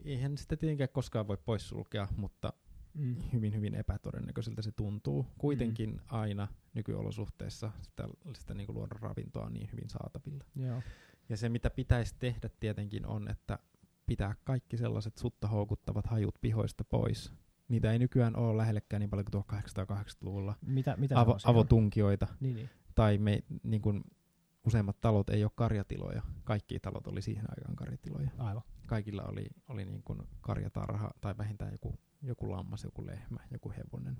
eihän sitä tietenkään koskaan voi poissulkea, mutta mm. hyvin hyvin epätodennäköiseltä se tuntuu. Kuitenkin mm. aina nykyolosuhteissa sitä, sitä niin kuin luonnon ravintoa on niin hyvin saatavilla. Joo. Ja se mitä pitäisi tehdä tietenkin on, että pitää kaikki sellaiset sutta houkuttavat hajut pihoista pois. Niitä ei nykyään ole lähellekään niin paljon kuin 1880-luvulla. Mitä, mitä Avo, avotunkioita. Niin, niin. Tai me, niin kuin, useimmat talot ei ole karjatiloja. Kaikki talot oli siihen aikaan karjatiloja. Aivan. Kaikilla oli, oli niin kuin karjatarha tai vähintään joku, joku lammas, joku lehmä, joku hevonen.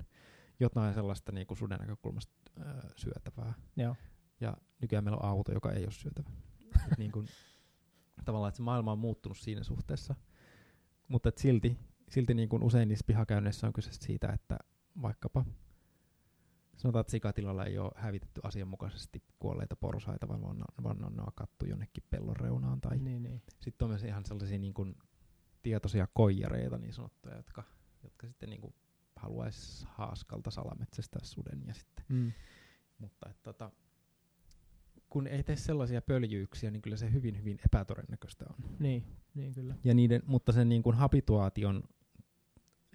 Jotain sellaista niin kuin suden näkökulmasta äh, syötävää. Joo. Ja nykyään meillä on auto, joka ei ole syötävä. niin kuin, tavallaan, että se maailma on muuttunut siinä suhteessa. Mutta silti, silti niin kuin usein niissä pihakäynneissä on kyse siitä, että vaikkapa sanotaan, että sikatilalla ei ole hävitetty asianmukaisesti kuolleita porsaita, vaan, vaan, vaan on kattu jonnekin pellon reunaan. Tai niin, niin. Sitten on myös ihan sellaisia niin kuin tietoisia koijareita niin sanottuja, jotka, jotka sitten niin kuin haluaisi haaskalta salametsästää suden. Ja sitten. Mm. Mutta että, tota, kun ei tee sellaisia pöljyyksiä, niin kyllä se hyvin, hyvin epätodennäköistä on. Niin, niin kyllä. Ja niiden, mutta sen niin kuin habituaation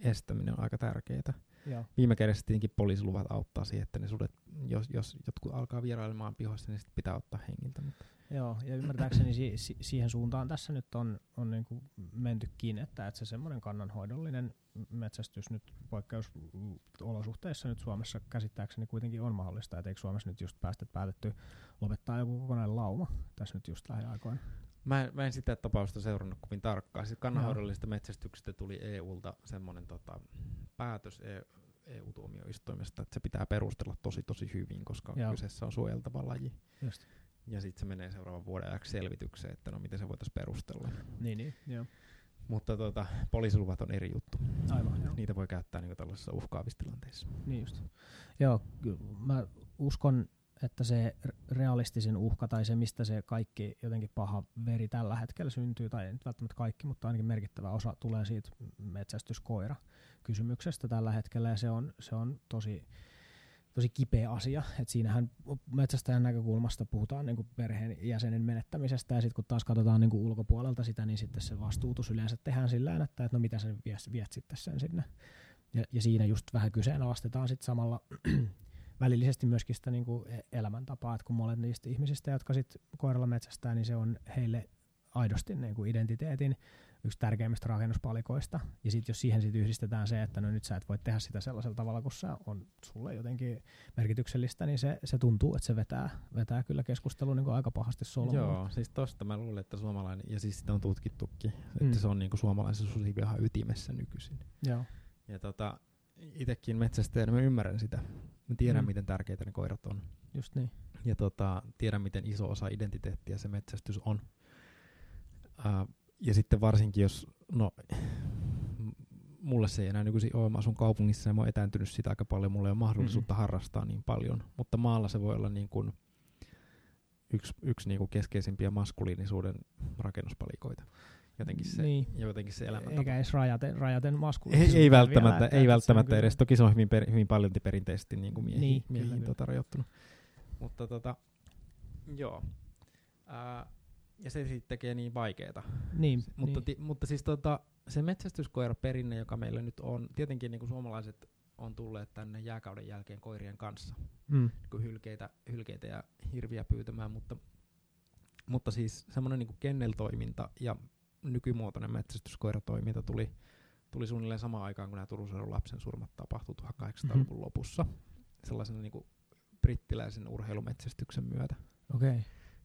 estäminen on aika tärkeää. Joo. Viime kädessä tietenkin poliisiluvat auttaa siihen, että ne sudet, jos, jos jotkut alkaa vierailemaan pihoissa, niin sitten pitää ottaa hengiltä. Mutta. Joo, ja ymmärtääkseni si- si- siihen suuntaan tässä nyt on, on niinku mentykin, että, että se semmoinen kannanhoidollinen metsästys nyt poikkeusolosuhteissa nyt Suomessa käsittääkseni kuitenkin on mahdollista, että eikö Suomessa nyt just päästä päätetty lopettaa joku kokonainen lauma tässä nyt just lähiaikoina? Mä en, mä en sitä tapausta seurannut kovin tarkkaan. Siis kannanhoidollisesta metsästyksestä tuli EUlta semmoinen tota, päätös e- EU-tuomioistuimesta, että se pitää perustella tosi tosi hyvin, koska Joo. kyseessä on suojeltava laji. Just. Ja sitten se menee seuraavan vuoden ajaksi selvitykseen, että no miten se voitaisiin perustella. Niin, niin, joo. Mutta tota, poliisiluvat on eri juttu. Aivan, joo. Niitä voi käyttää niin tällaisissa uhkaavissa tilanteissa. Niin just. Joo, mä uskon, että se realistisin uhka tai se, mistä se kaikki jotenkin paha veri tällä hetkellä syntyy, tai ei nyt välttämättä kaikki, mutta ainakin merkittävä osa tulee siitä metsästyskoira kysymyksestä tällä hetkellä, ja se on, se on tosi, tosi kipeä asia. Et siinähän metsästäjän näkökulmasta puhutaan niin kuin perheen jäsenen menettämisestä, ja sitten kun taas katsotaan niin kuin ulkopuolelta sitä, niin sitten se vastuutus yleensä tehdään sillä että, että no mitä sen viet, viet sitten sen sinne. Ja, ja siinä just vähän kyseenalaistetaan sitten samalla välillisesti myöskin sitä niin kuin e-, elämäntapaa, että kun molemmat niistä ihmisistä, jotka sitten koiralla metsästää, niin se on heille aidosti niin kuin identiteetin yksi tärkeimmistä rakennuspalikoista. Ja sitten jos siihen sit yhdistetään se, että no nyt sä et voi tehdä sitä sellaisella tavalla, kun se on sulle jotenkin merkityksellistä, niin se, se tuntuu, että se vetää, vetää kyllä keskustelun niin aika pahasti solmuun. Joo, siis tosta mä luulen, että suomalainen, ja siis sitä on tutkittukin, että mm. se on niin kuin suomalaisen susivihan ytimessä nykyisin. Joo. Ja tota, itekin metsästäjänä mä ymmärrän sitä. Mä tiedän, mm. miten tärkeitä ne koirat on. Just niin. Ja tota, tiedän, miten iso osa identiteettiä se metsästys on. Uh, ja sitten varsinkin, jos, no, mulle se ei enää nykyisin ole, mä asun kaupungissa ja mä oon etääntynyt sitä aika paljon, mulla ei ole mahdollisuutta mm-hmm. harrastaa niin paljon, mutta maalla se voi olla niin kuin yksi, yksi niin kuin keskeisimpiä maskuliinisuuden rakennuspalikoita. Jotenkin se, niin. jotenkin se elämäntapa. Eikä edes rajaten, rajaten maskuliinisuuden. Ei, ei välttämättä, vielä, ei välttämättä edes. Toki se on hyvin, per, hyvin paljon perinteisesti niin kuin miehiin, niin, miehiin tota, rajoittunut. Mutta tota, joo. Ää, ja se sitten tekee niin vaikeeta. Niin, mutta, niin. Ti, mutta siis tota, se metsästyskoiraperinne, joka meillä nyt on, tietenkin niin kuin suomalaiset on tulleet tänne jääkauden jälkeen koirien kanssa, Mm. kun hylkeitä, hylkeitä ja hirviä pyytämään, mutta, mutta siis semmoinen niin kenneltoiminta ja nykymuotoinen metsästyskoiratoiminta tuli, tuli suunnilleen samaan aikaan, kun nämä Turun seudun lapsen surmat tapahtui 1800-luvun Mhm. lopussa sellaisen niin brittiläisen urheilumetsästyksen myötä. Okei. Okay.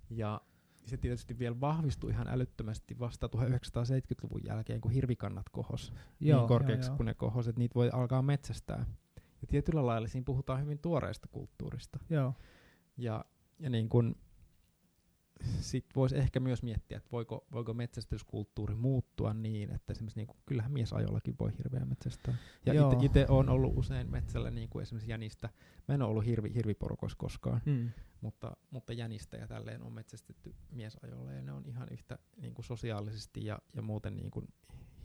Ja se tietysti vielä vahvistui ihan älyttömästi vasta 1970-luvun jälkeen, kun hirvikannat kohos niin korkeaksi joo, kuin ne kohos, että niitä voi alkaa metsästää. Ja tietyllä lailla siinä puhutaan hyvin tuoreesta kulttuurista. joo. Ja, ja niin kun, sit voisi ehkä myös miettiä, että voiko, voiko metsästyskulttuuri muuttua niin, että esimerkiksi niin kuin, kyllähän miesajollakin voi hirveä metsästää. Ja itse olen ollut usein metsällä niin kuin esimerkiksi jänistä. Mä en ole ollut hirvi, hirviporukoissa koskaan, Mm. mutta, mutta jänistä ja tälleen on metsästetty miesajolla ja ne on ihan yhtä niin kuin sosiaalisesti ja, ja muuten niin kuin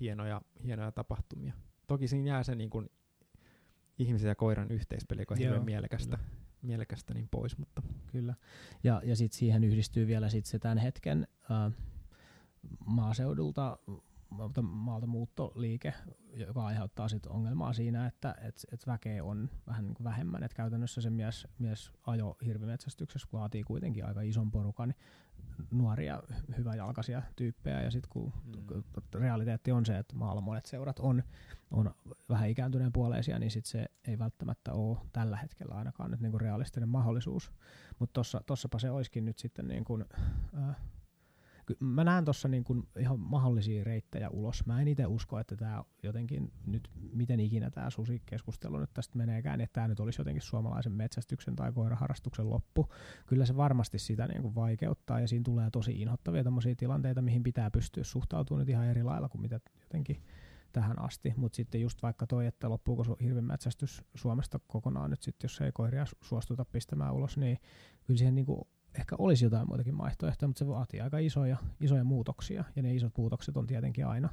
hienoja, hienoja tapahtumia. Toki siinä jää se niin kuin ihmisen ja koiran yhteispeli, joka on Joo, hirveän mielekästä, mielekästä niin pois, mutta Kyllä. Ja, ja sitten siihen yhdistyy vielä sit se tämän hetken ää, maaseudulta maalta, maalta muuttoliike, joka aiheuttaa sit ongelmaa siinä, että et, et väkeä on vähän niin kuin vähemmän. Et käytännössä se mies, mies ajo hirvimetsästyksessä vaatii kuitenkin aika ison porukan nuoria, hyväjalkaisia tyyppejä. Ja sitten kun Mm. realiteetti on se, että maalla monet seurat on, on vähän ikääntyneen puoleisia, niin sit se ei välttämättä ole tällä hetkellä ainakaan nyt niinku realistinen mahdollisuus. Mutta tossapa se olisikin nyt sitten niin kuin, äh, mä näen tuossa niin kuin ihan mahdollisia reittejä ulos. Mä en itse usko, että tämä jotenkin nyt, miten ikinä tämä susikeskustelu nyt tästä meneekään, että tämä nyt olisi jotenkin suomalaisen metsästyksen tai koiraharrastuksen loppu. Kyllä se varmasti sitä niin kuin vaikeuttaa ja siinä tulee tosi inhottavia tämmöisiä tilanteita, mihin pitää pystyä suhtautumaan nyt ihan eri lailla kuin mitä jotenkin tähän asti, mutta sitten just vaikka toi, että loppuuko hirvenmetsästys Suomesta kokonaan nyt sitten, jos ei koiria su- suostuta pistämään ulos, niin kyllä siihen niinku ehkä olisi jotain muitakin vaihtoehtoja, mutta se vaatii aika isoja, isoja muutoksia, ja ne isot muutokset on tietenkin aina,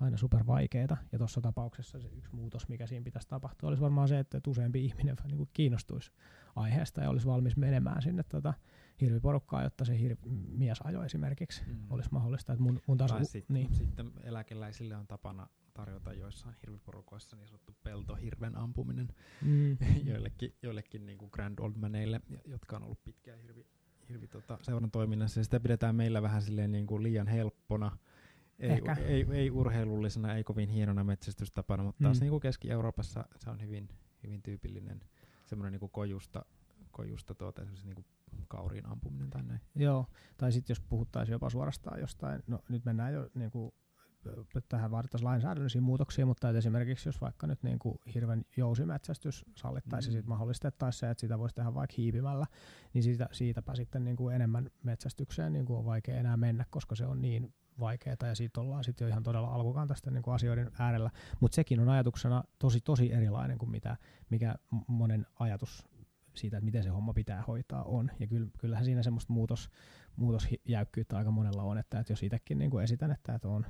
aina super vaikeita, ja tuossa tapauksessa se yksi muutos, mikä siinä pitäisi tapahtua, olisi varmaan se, että useampi ihminen vähän niinku kiinnostuisi aiheesta ja olisi valmis menemään sinne tota hirviporukkaa, jotta se hir- mies ajo esimerkiksi. Mm. olisi mahdollista, että mun, mun taas, Tai sit, niin, sitten eläkeläisille on tapana tarjota joissain hirviporukoissa niin sanottu peltohirven ampuminen. Mm, joillekin, joillekin niin kuin grand old maneille, jotka on ollut pitkään hirvi, hirvi tota, seuran toiminnassa. Ja sitä pidetään meillä vähän silleen niin kuin liian helppona. Ei, Ehkä. ei, ei, urheilullisena, ei kovin hienona metsästystapana, mutta taas Mm. niin kuin Keski-Euroopassa se on hyvin, hyvin tyypillinen semmoinen niin kuin kojusta, kojusta tuota, niin kuin kauriin ampuminen tai näin. Joo, tai sitten jos puhuttaisiin jopa suorastaan jostain, no nyt mennään jo niin kuin, tähän vaadittaisiin lainsäädännöllisiä muutoksia, mutta esimerkiksi jos vaikka nyt niin kuin hirven jousimetsästys sallittaisiin Mm. sit mahdollistettaisiin se, että sitä voisi tehdä vaikka hiipimällä, niin siitä, siitäpä sitten niin kuin enemmän metsästykseen niin kuin on vaikea enää mennä, koska se on niin vaikeaa ja siitä ollaan sitten jo ihan todella alkukantaisten niin kuin asioiden äärellä. Mutta sekin on ajatuksena tosi tosi erilainen kuin mitä, mikä monen ajatus siitä, että miten se homma pitää hoitaa on. Ja kyll, kyllähän siinä semmoista muutos, muutosjäykkyyttä aika monella on, että, että jos itsekin niin kuin esitän, että, että on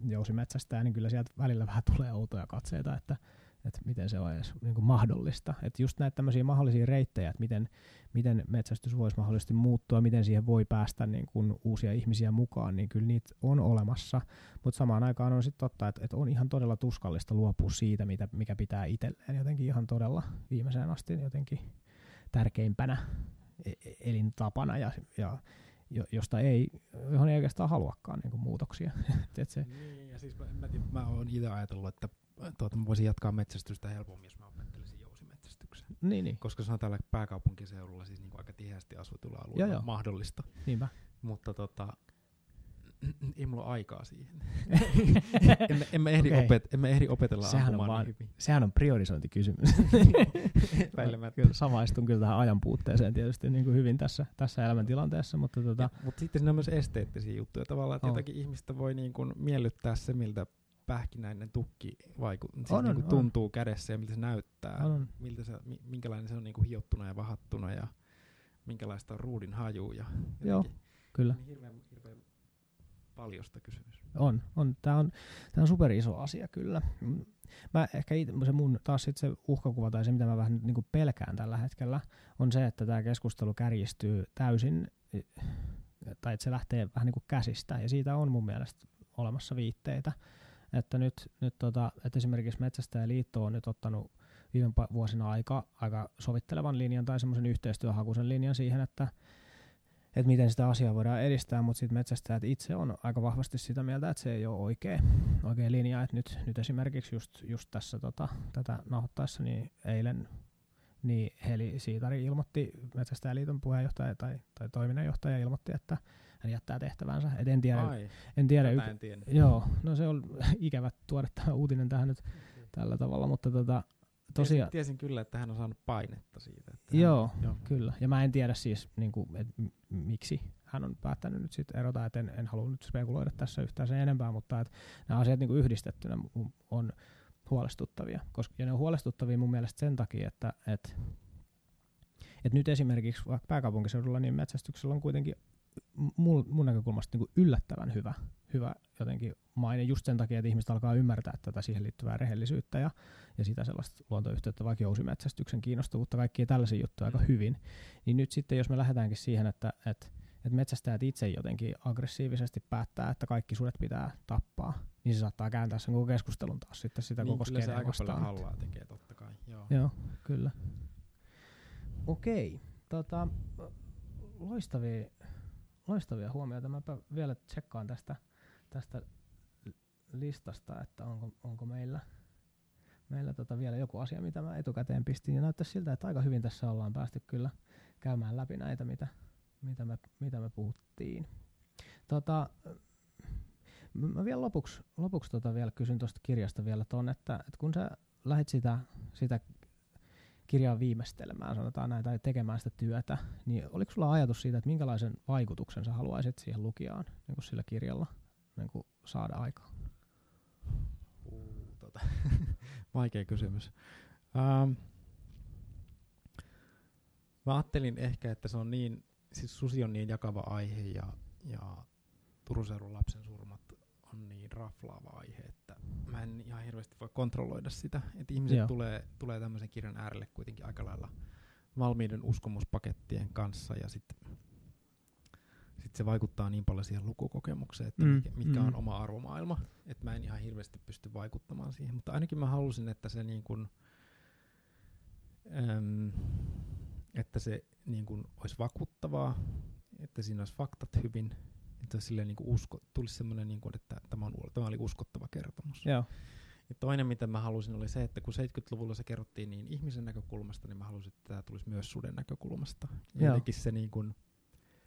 jousimetsästäjä, niin kyllä sieltä välillä vähän tulee outoja katseita, että, että miten se on edes niin kuin mahdollista. Että just näitä tämmöisiä mahdollisia reittejä, että miten, miten metsästys voisi mahdollisesti muuttua, miten siihen voi päästä niin kuin uusia ihmisiä mukaan, niin kyllä niitä on olemassa. Mutta samaan aikaan on sitten totta, että, että on ihan todella tuskallista luopua siitä, mitä, mikä pitää itselleen jotenkin ihan todella viimeiseen asti jotenkin tärkeimpänä e- e- elintapana ja, ja jo- josta ei, johon ei oikeastaan haluakaan niin kuin muutoksia. Et se, Niin, ja siis mä, mä, mä oon itse ajatellut, että tuota, mä voisin jatkaa metsästystä helpommin, jos mä opettelisin jousimetsästyksen. niin, niin, Koska se on täällä pääkaupunkiseudulla siis niinku aika tiheästi asutulla Joo, alueella joo. mahdollista. niinpä. Mutta tota, ei mulla ole aikaa siihen. emme, emme, ehdi Okei. opet, emme ehdi opetella Sehän on vaan- niin hyvin. Sehän on priorisointikysymys. Kyllä samaistun kyllä tähän ajan puutteeseen tietysti niin kuin hyvin tässä, tässä elämäntilanteessa, mutta tota, Ja, mutta sitten siinä on myös esteettisiä juttuja. Tavallaan, että On. jotakin ihmistä voi niin kuin miellyttää se, miltä pähkinäinen tukki vaiku- siis On, niin kuin on. tuntuu kädessä ja miltä se näyttää. On, on. Miltä se, mi- minkälainen se on niin kuin hiottuna ja vahattuna ja minkälaista on ruudin haju. Ja Joo, kyllä. Niin hirveän paljosta kysymys. On, on. Tämä on, tää on super iso asia kyllä. Mä ehkä ite, se mun taas sit se uhkakuva tai se, mitä mä vähän nyt niinku pelkään tällä hetkellä, on se, että tämä keskustelu kärjistyy täysin, tai että se lähtee vähän niinku käsistä, ja siitä on mun mielestä olemassa viitteitä. Että nyt, nyt tota, että esimerkiksi Metsästäjäliitto on nyt ottanut viime vuosina aika, aika sovittelevan linjan tai semmoisen yhteistyöhakuisen linjan siihen, että että miten sitä asiaa voidaan edistää, mutta sitten metsästäjät itse on aika vahvasti sitä mieltä, että se ei ole oikea, oikea linja, että nyt, nyt esimerkiksi just, just tässä tota, tätä nauhoittaessa, niin eilen niin Heli Siitari ilmoitti, Metsästäjäliiton puheenjohtaja tai, tai toiminnanjohtaja ilmoitti, että hän jättää tehtävänsä. Et en tiedä, Ai, en tiedä, yk- en tiennyt. joo, no se on ikävä tuoda tämä uutinen tähän nyt tällä tavalla, mutta tota, tosiaan, Tiesin, tiesin kyllä, että hän on saanut painetta siitä. Että Joo. Hän, joo. Kyllä, ja mä en tiedä siis, niin kuin, et, miksi hän on päättänyt nyt sitten erota, että en, en halua nyt spekuloida tässä yhtään sen enempää, mutta et nämä asiat niin kuin yhdistettynä on huolestuttavia. Koska, ja ne on huolestuttavia mun mielestä sen takia, että et, et nyt esimerkiksi vaikka pääkaupunkiseudulla niin metsästyksellä on kuitenkin mun, mun näkökulmasta niin kuin yllättävän hyvä, hyvä jotenkin maine just sen takia, että ihmiset alkaa ymmärtää tätä siihen liittyvää rehellisyyttä ja, ja sitä sellaista luontoyhteyttä, vaikka jousimetsästyksen kiinnostavuutta, kaikkia tällaisia juttuja aika hyvin. Niin nyt sitten, jos me lähdetäänkin siihen, että, että, että metsästäjät itse jotenkin aggressiivisesti päättää, että kaikki sudet pitää tappaa, niin se saattaa kääntää sen koko keskustelun taas sitten sitä niin, koko kyllä se aika paljon vastaan. hallaa tekee totta kai. Joo. Joo, kyllä. Okei, tota, loistavia, loistavia huomioita. Mäpä vielä tsekkaan tästä, tästä listasta, että onko, onko meillä, meillä tota vielä joku asia, mitä mä etukäteen pistin. Ja näyttäisi siltä, että aika hyvin tässä ollaan päästy kyllä käymään läpi näitä, mitä, mitä, me, mitä me puhuttiin. Tota, mä mä vielä lopuksi, lopuksi tota vielä kysyn tuosta kirjasta vielä ton, että, että kun sä lähdet sitä, sitä kirjaa viimeistelemään, sanotaan näin, tai tekemään sitä työtä, niin oliko sulla ajatus siitä, että minkälaisen vaikutuksen sä haluaisit siihen lukijaan niin kuin sillä kirjalla niin kuin saada aikaan? Tota. Vaikea kysymys. Um, mä ajattelin ehkä, että se on niin, siis susi on niin jakava aihe ja, ja Turun lapsen surmat on niin raflaava aihe, mä en ihan hirveästi voi kontrolloida sitä. Että ihmiset Joo. tulee, tulee tämmöisen kirjan äärelle kuitenkin aika lailla valmiiden uskomuspakettien kanssa ja sitten sit se vaikuttaa niin paljon siihen lukukokemukseen, että Mm, mikä, mikä mm. on oma arvomaailma. Että mä en ihan hirveästi pysty vaikuttamaan siihen, mutta ainakin mä halusin, että se niin kuin, äm, että se niin kuin olisi vakuuttavaa, että siinä olisi faktat hyvin, että silleen niin kuin usko, tulisi semmoinen, niin kuin, että tämä, on, tämä oli uskottava kertomus. Joo, Ja toinen, mitä mä halusin, oli se, että kun 70-luvulla se kerrottiin niin ihmisen näkökulmasta, niin mä halusin, että tämä tulisi myös suden näkökulmasta. Jotenkin se, niin kun,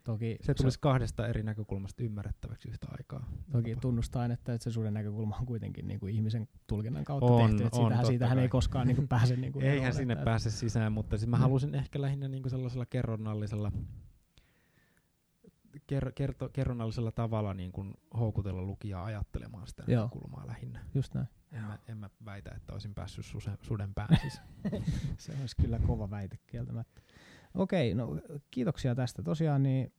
toki, se tulisi kahdesta eri näkökulmasta ymmärrettäväksi yhtä aikaa. toki tunnustaen, että, että se suden näkökulma on kuitenkin niin kuin ihmisen tulkinnan kautta On, tehty, että on, siitähän, siitähän ei koskaan niin kuin pääse niin kuin Eihän sinne pääse sisään, mutta siis mä Mm. halusin ehkä lähinnä niin kuin sellaisella kerronnallisella ker, kerto, kerronnallisella tavalla niin kuin houkutella lukijaa ajattelemaan sitä Joo. näkökulmaa lähinnä. Just näin. En mä, en mä väitä, että olisin päässyt suse, suden pään sisään. Se olisi kyllä kova väite kieltämättä. Okei, no kiitoksia tästä. Tosiaan niin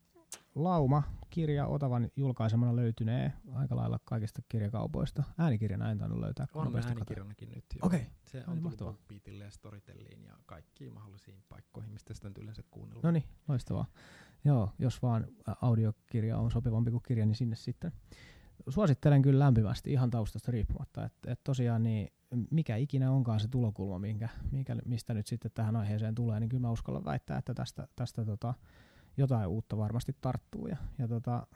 Lauma, kirja Otavan julkaisemana löytynee aika lailla kaikista kirjakaupoista. Äänikirjana en tainnut löytää. kun On äänikirjanakin nyt jo. Okei. Se No on mahtavaa. BookBeatille ja Storytelliin ja kaikkiin mahdollisiin paikkoihin, mistä sitä nyt yleensä kuunnellaan. No niin, loistavaa. Joo, jos vaan audiokirja on sopivampi kuin kirja, niin sinne sitten. Suosittelen kyllä lämpimästi ihan taustasta riippumatta, että et tosiaan niin mikä ikinä onkaan se tulokulma, minkä, minkä, mistä nyt sitten tähän aiheeseen tulee, niin kyllä mä uskallan väittää, että tästä, tästä tota, jotain uutta varmasti tarttuu. Ja, ja tota,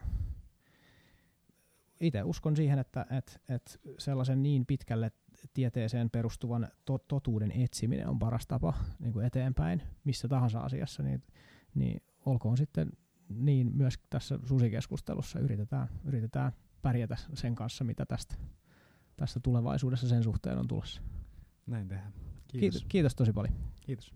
itse uskon siihen, että et, et sellaisen niin pitkälle tieteeseen perustuvan to- totuuden etsiminen on paras tapa niin kuin eteenpäin missä tahansa asiassa, niin, niin olkoon sitten niin myös tässä susikeskustelussa yritetään, yritetään pärjätä sen kanssa, mitä tästä, tästä tulevaisuudessa sen suhteen on tulossa. Näin tehdään. Kiitos, Kiitos. kiitos tosi paljon. Kiitos.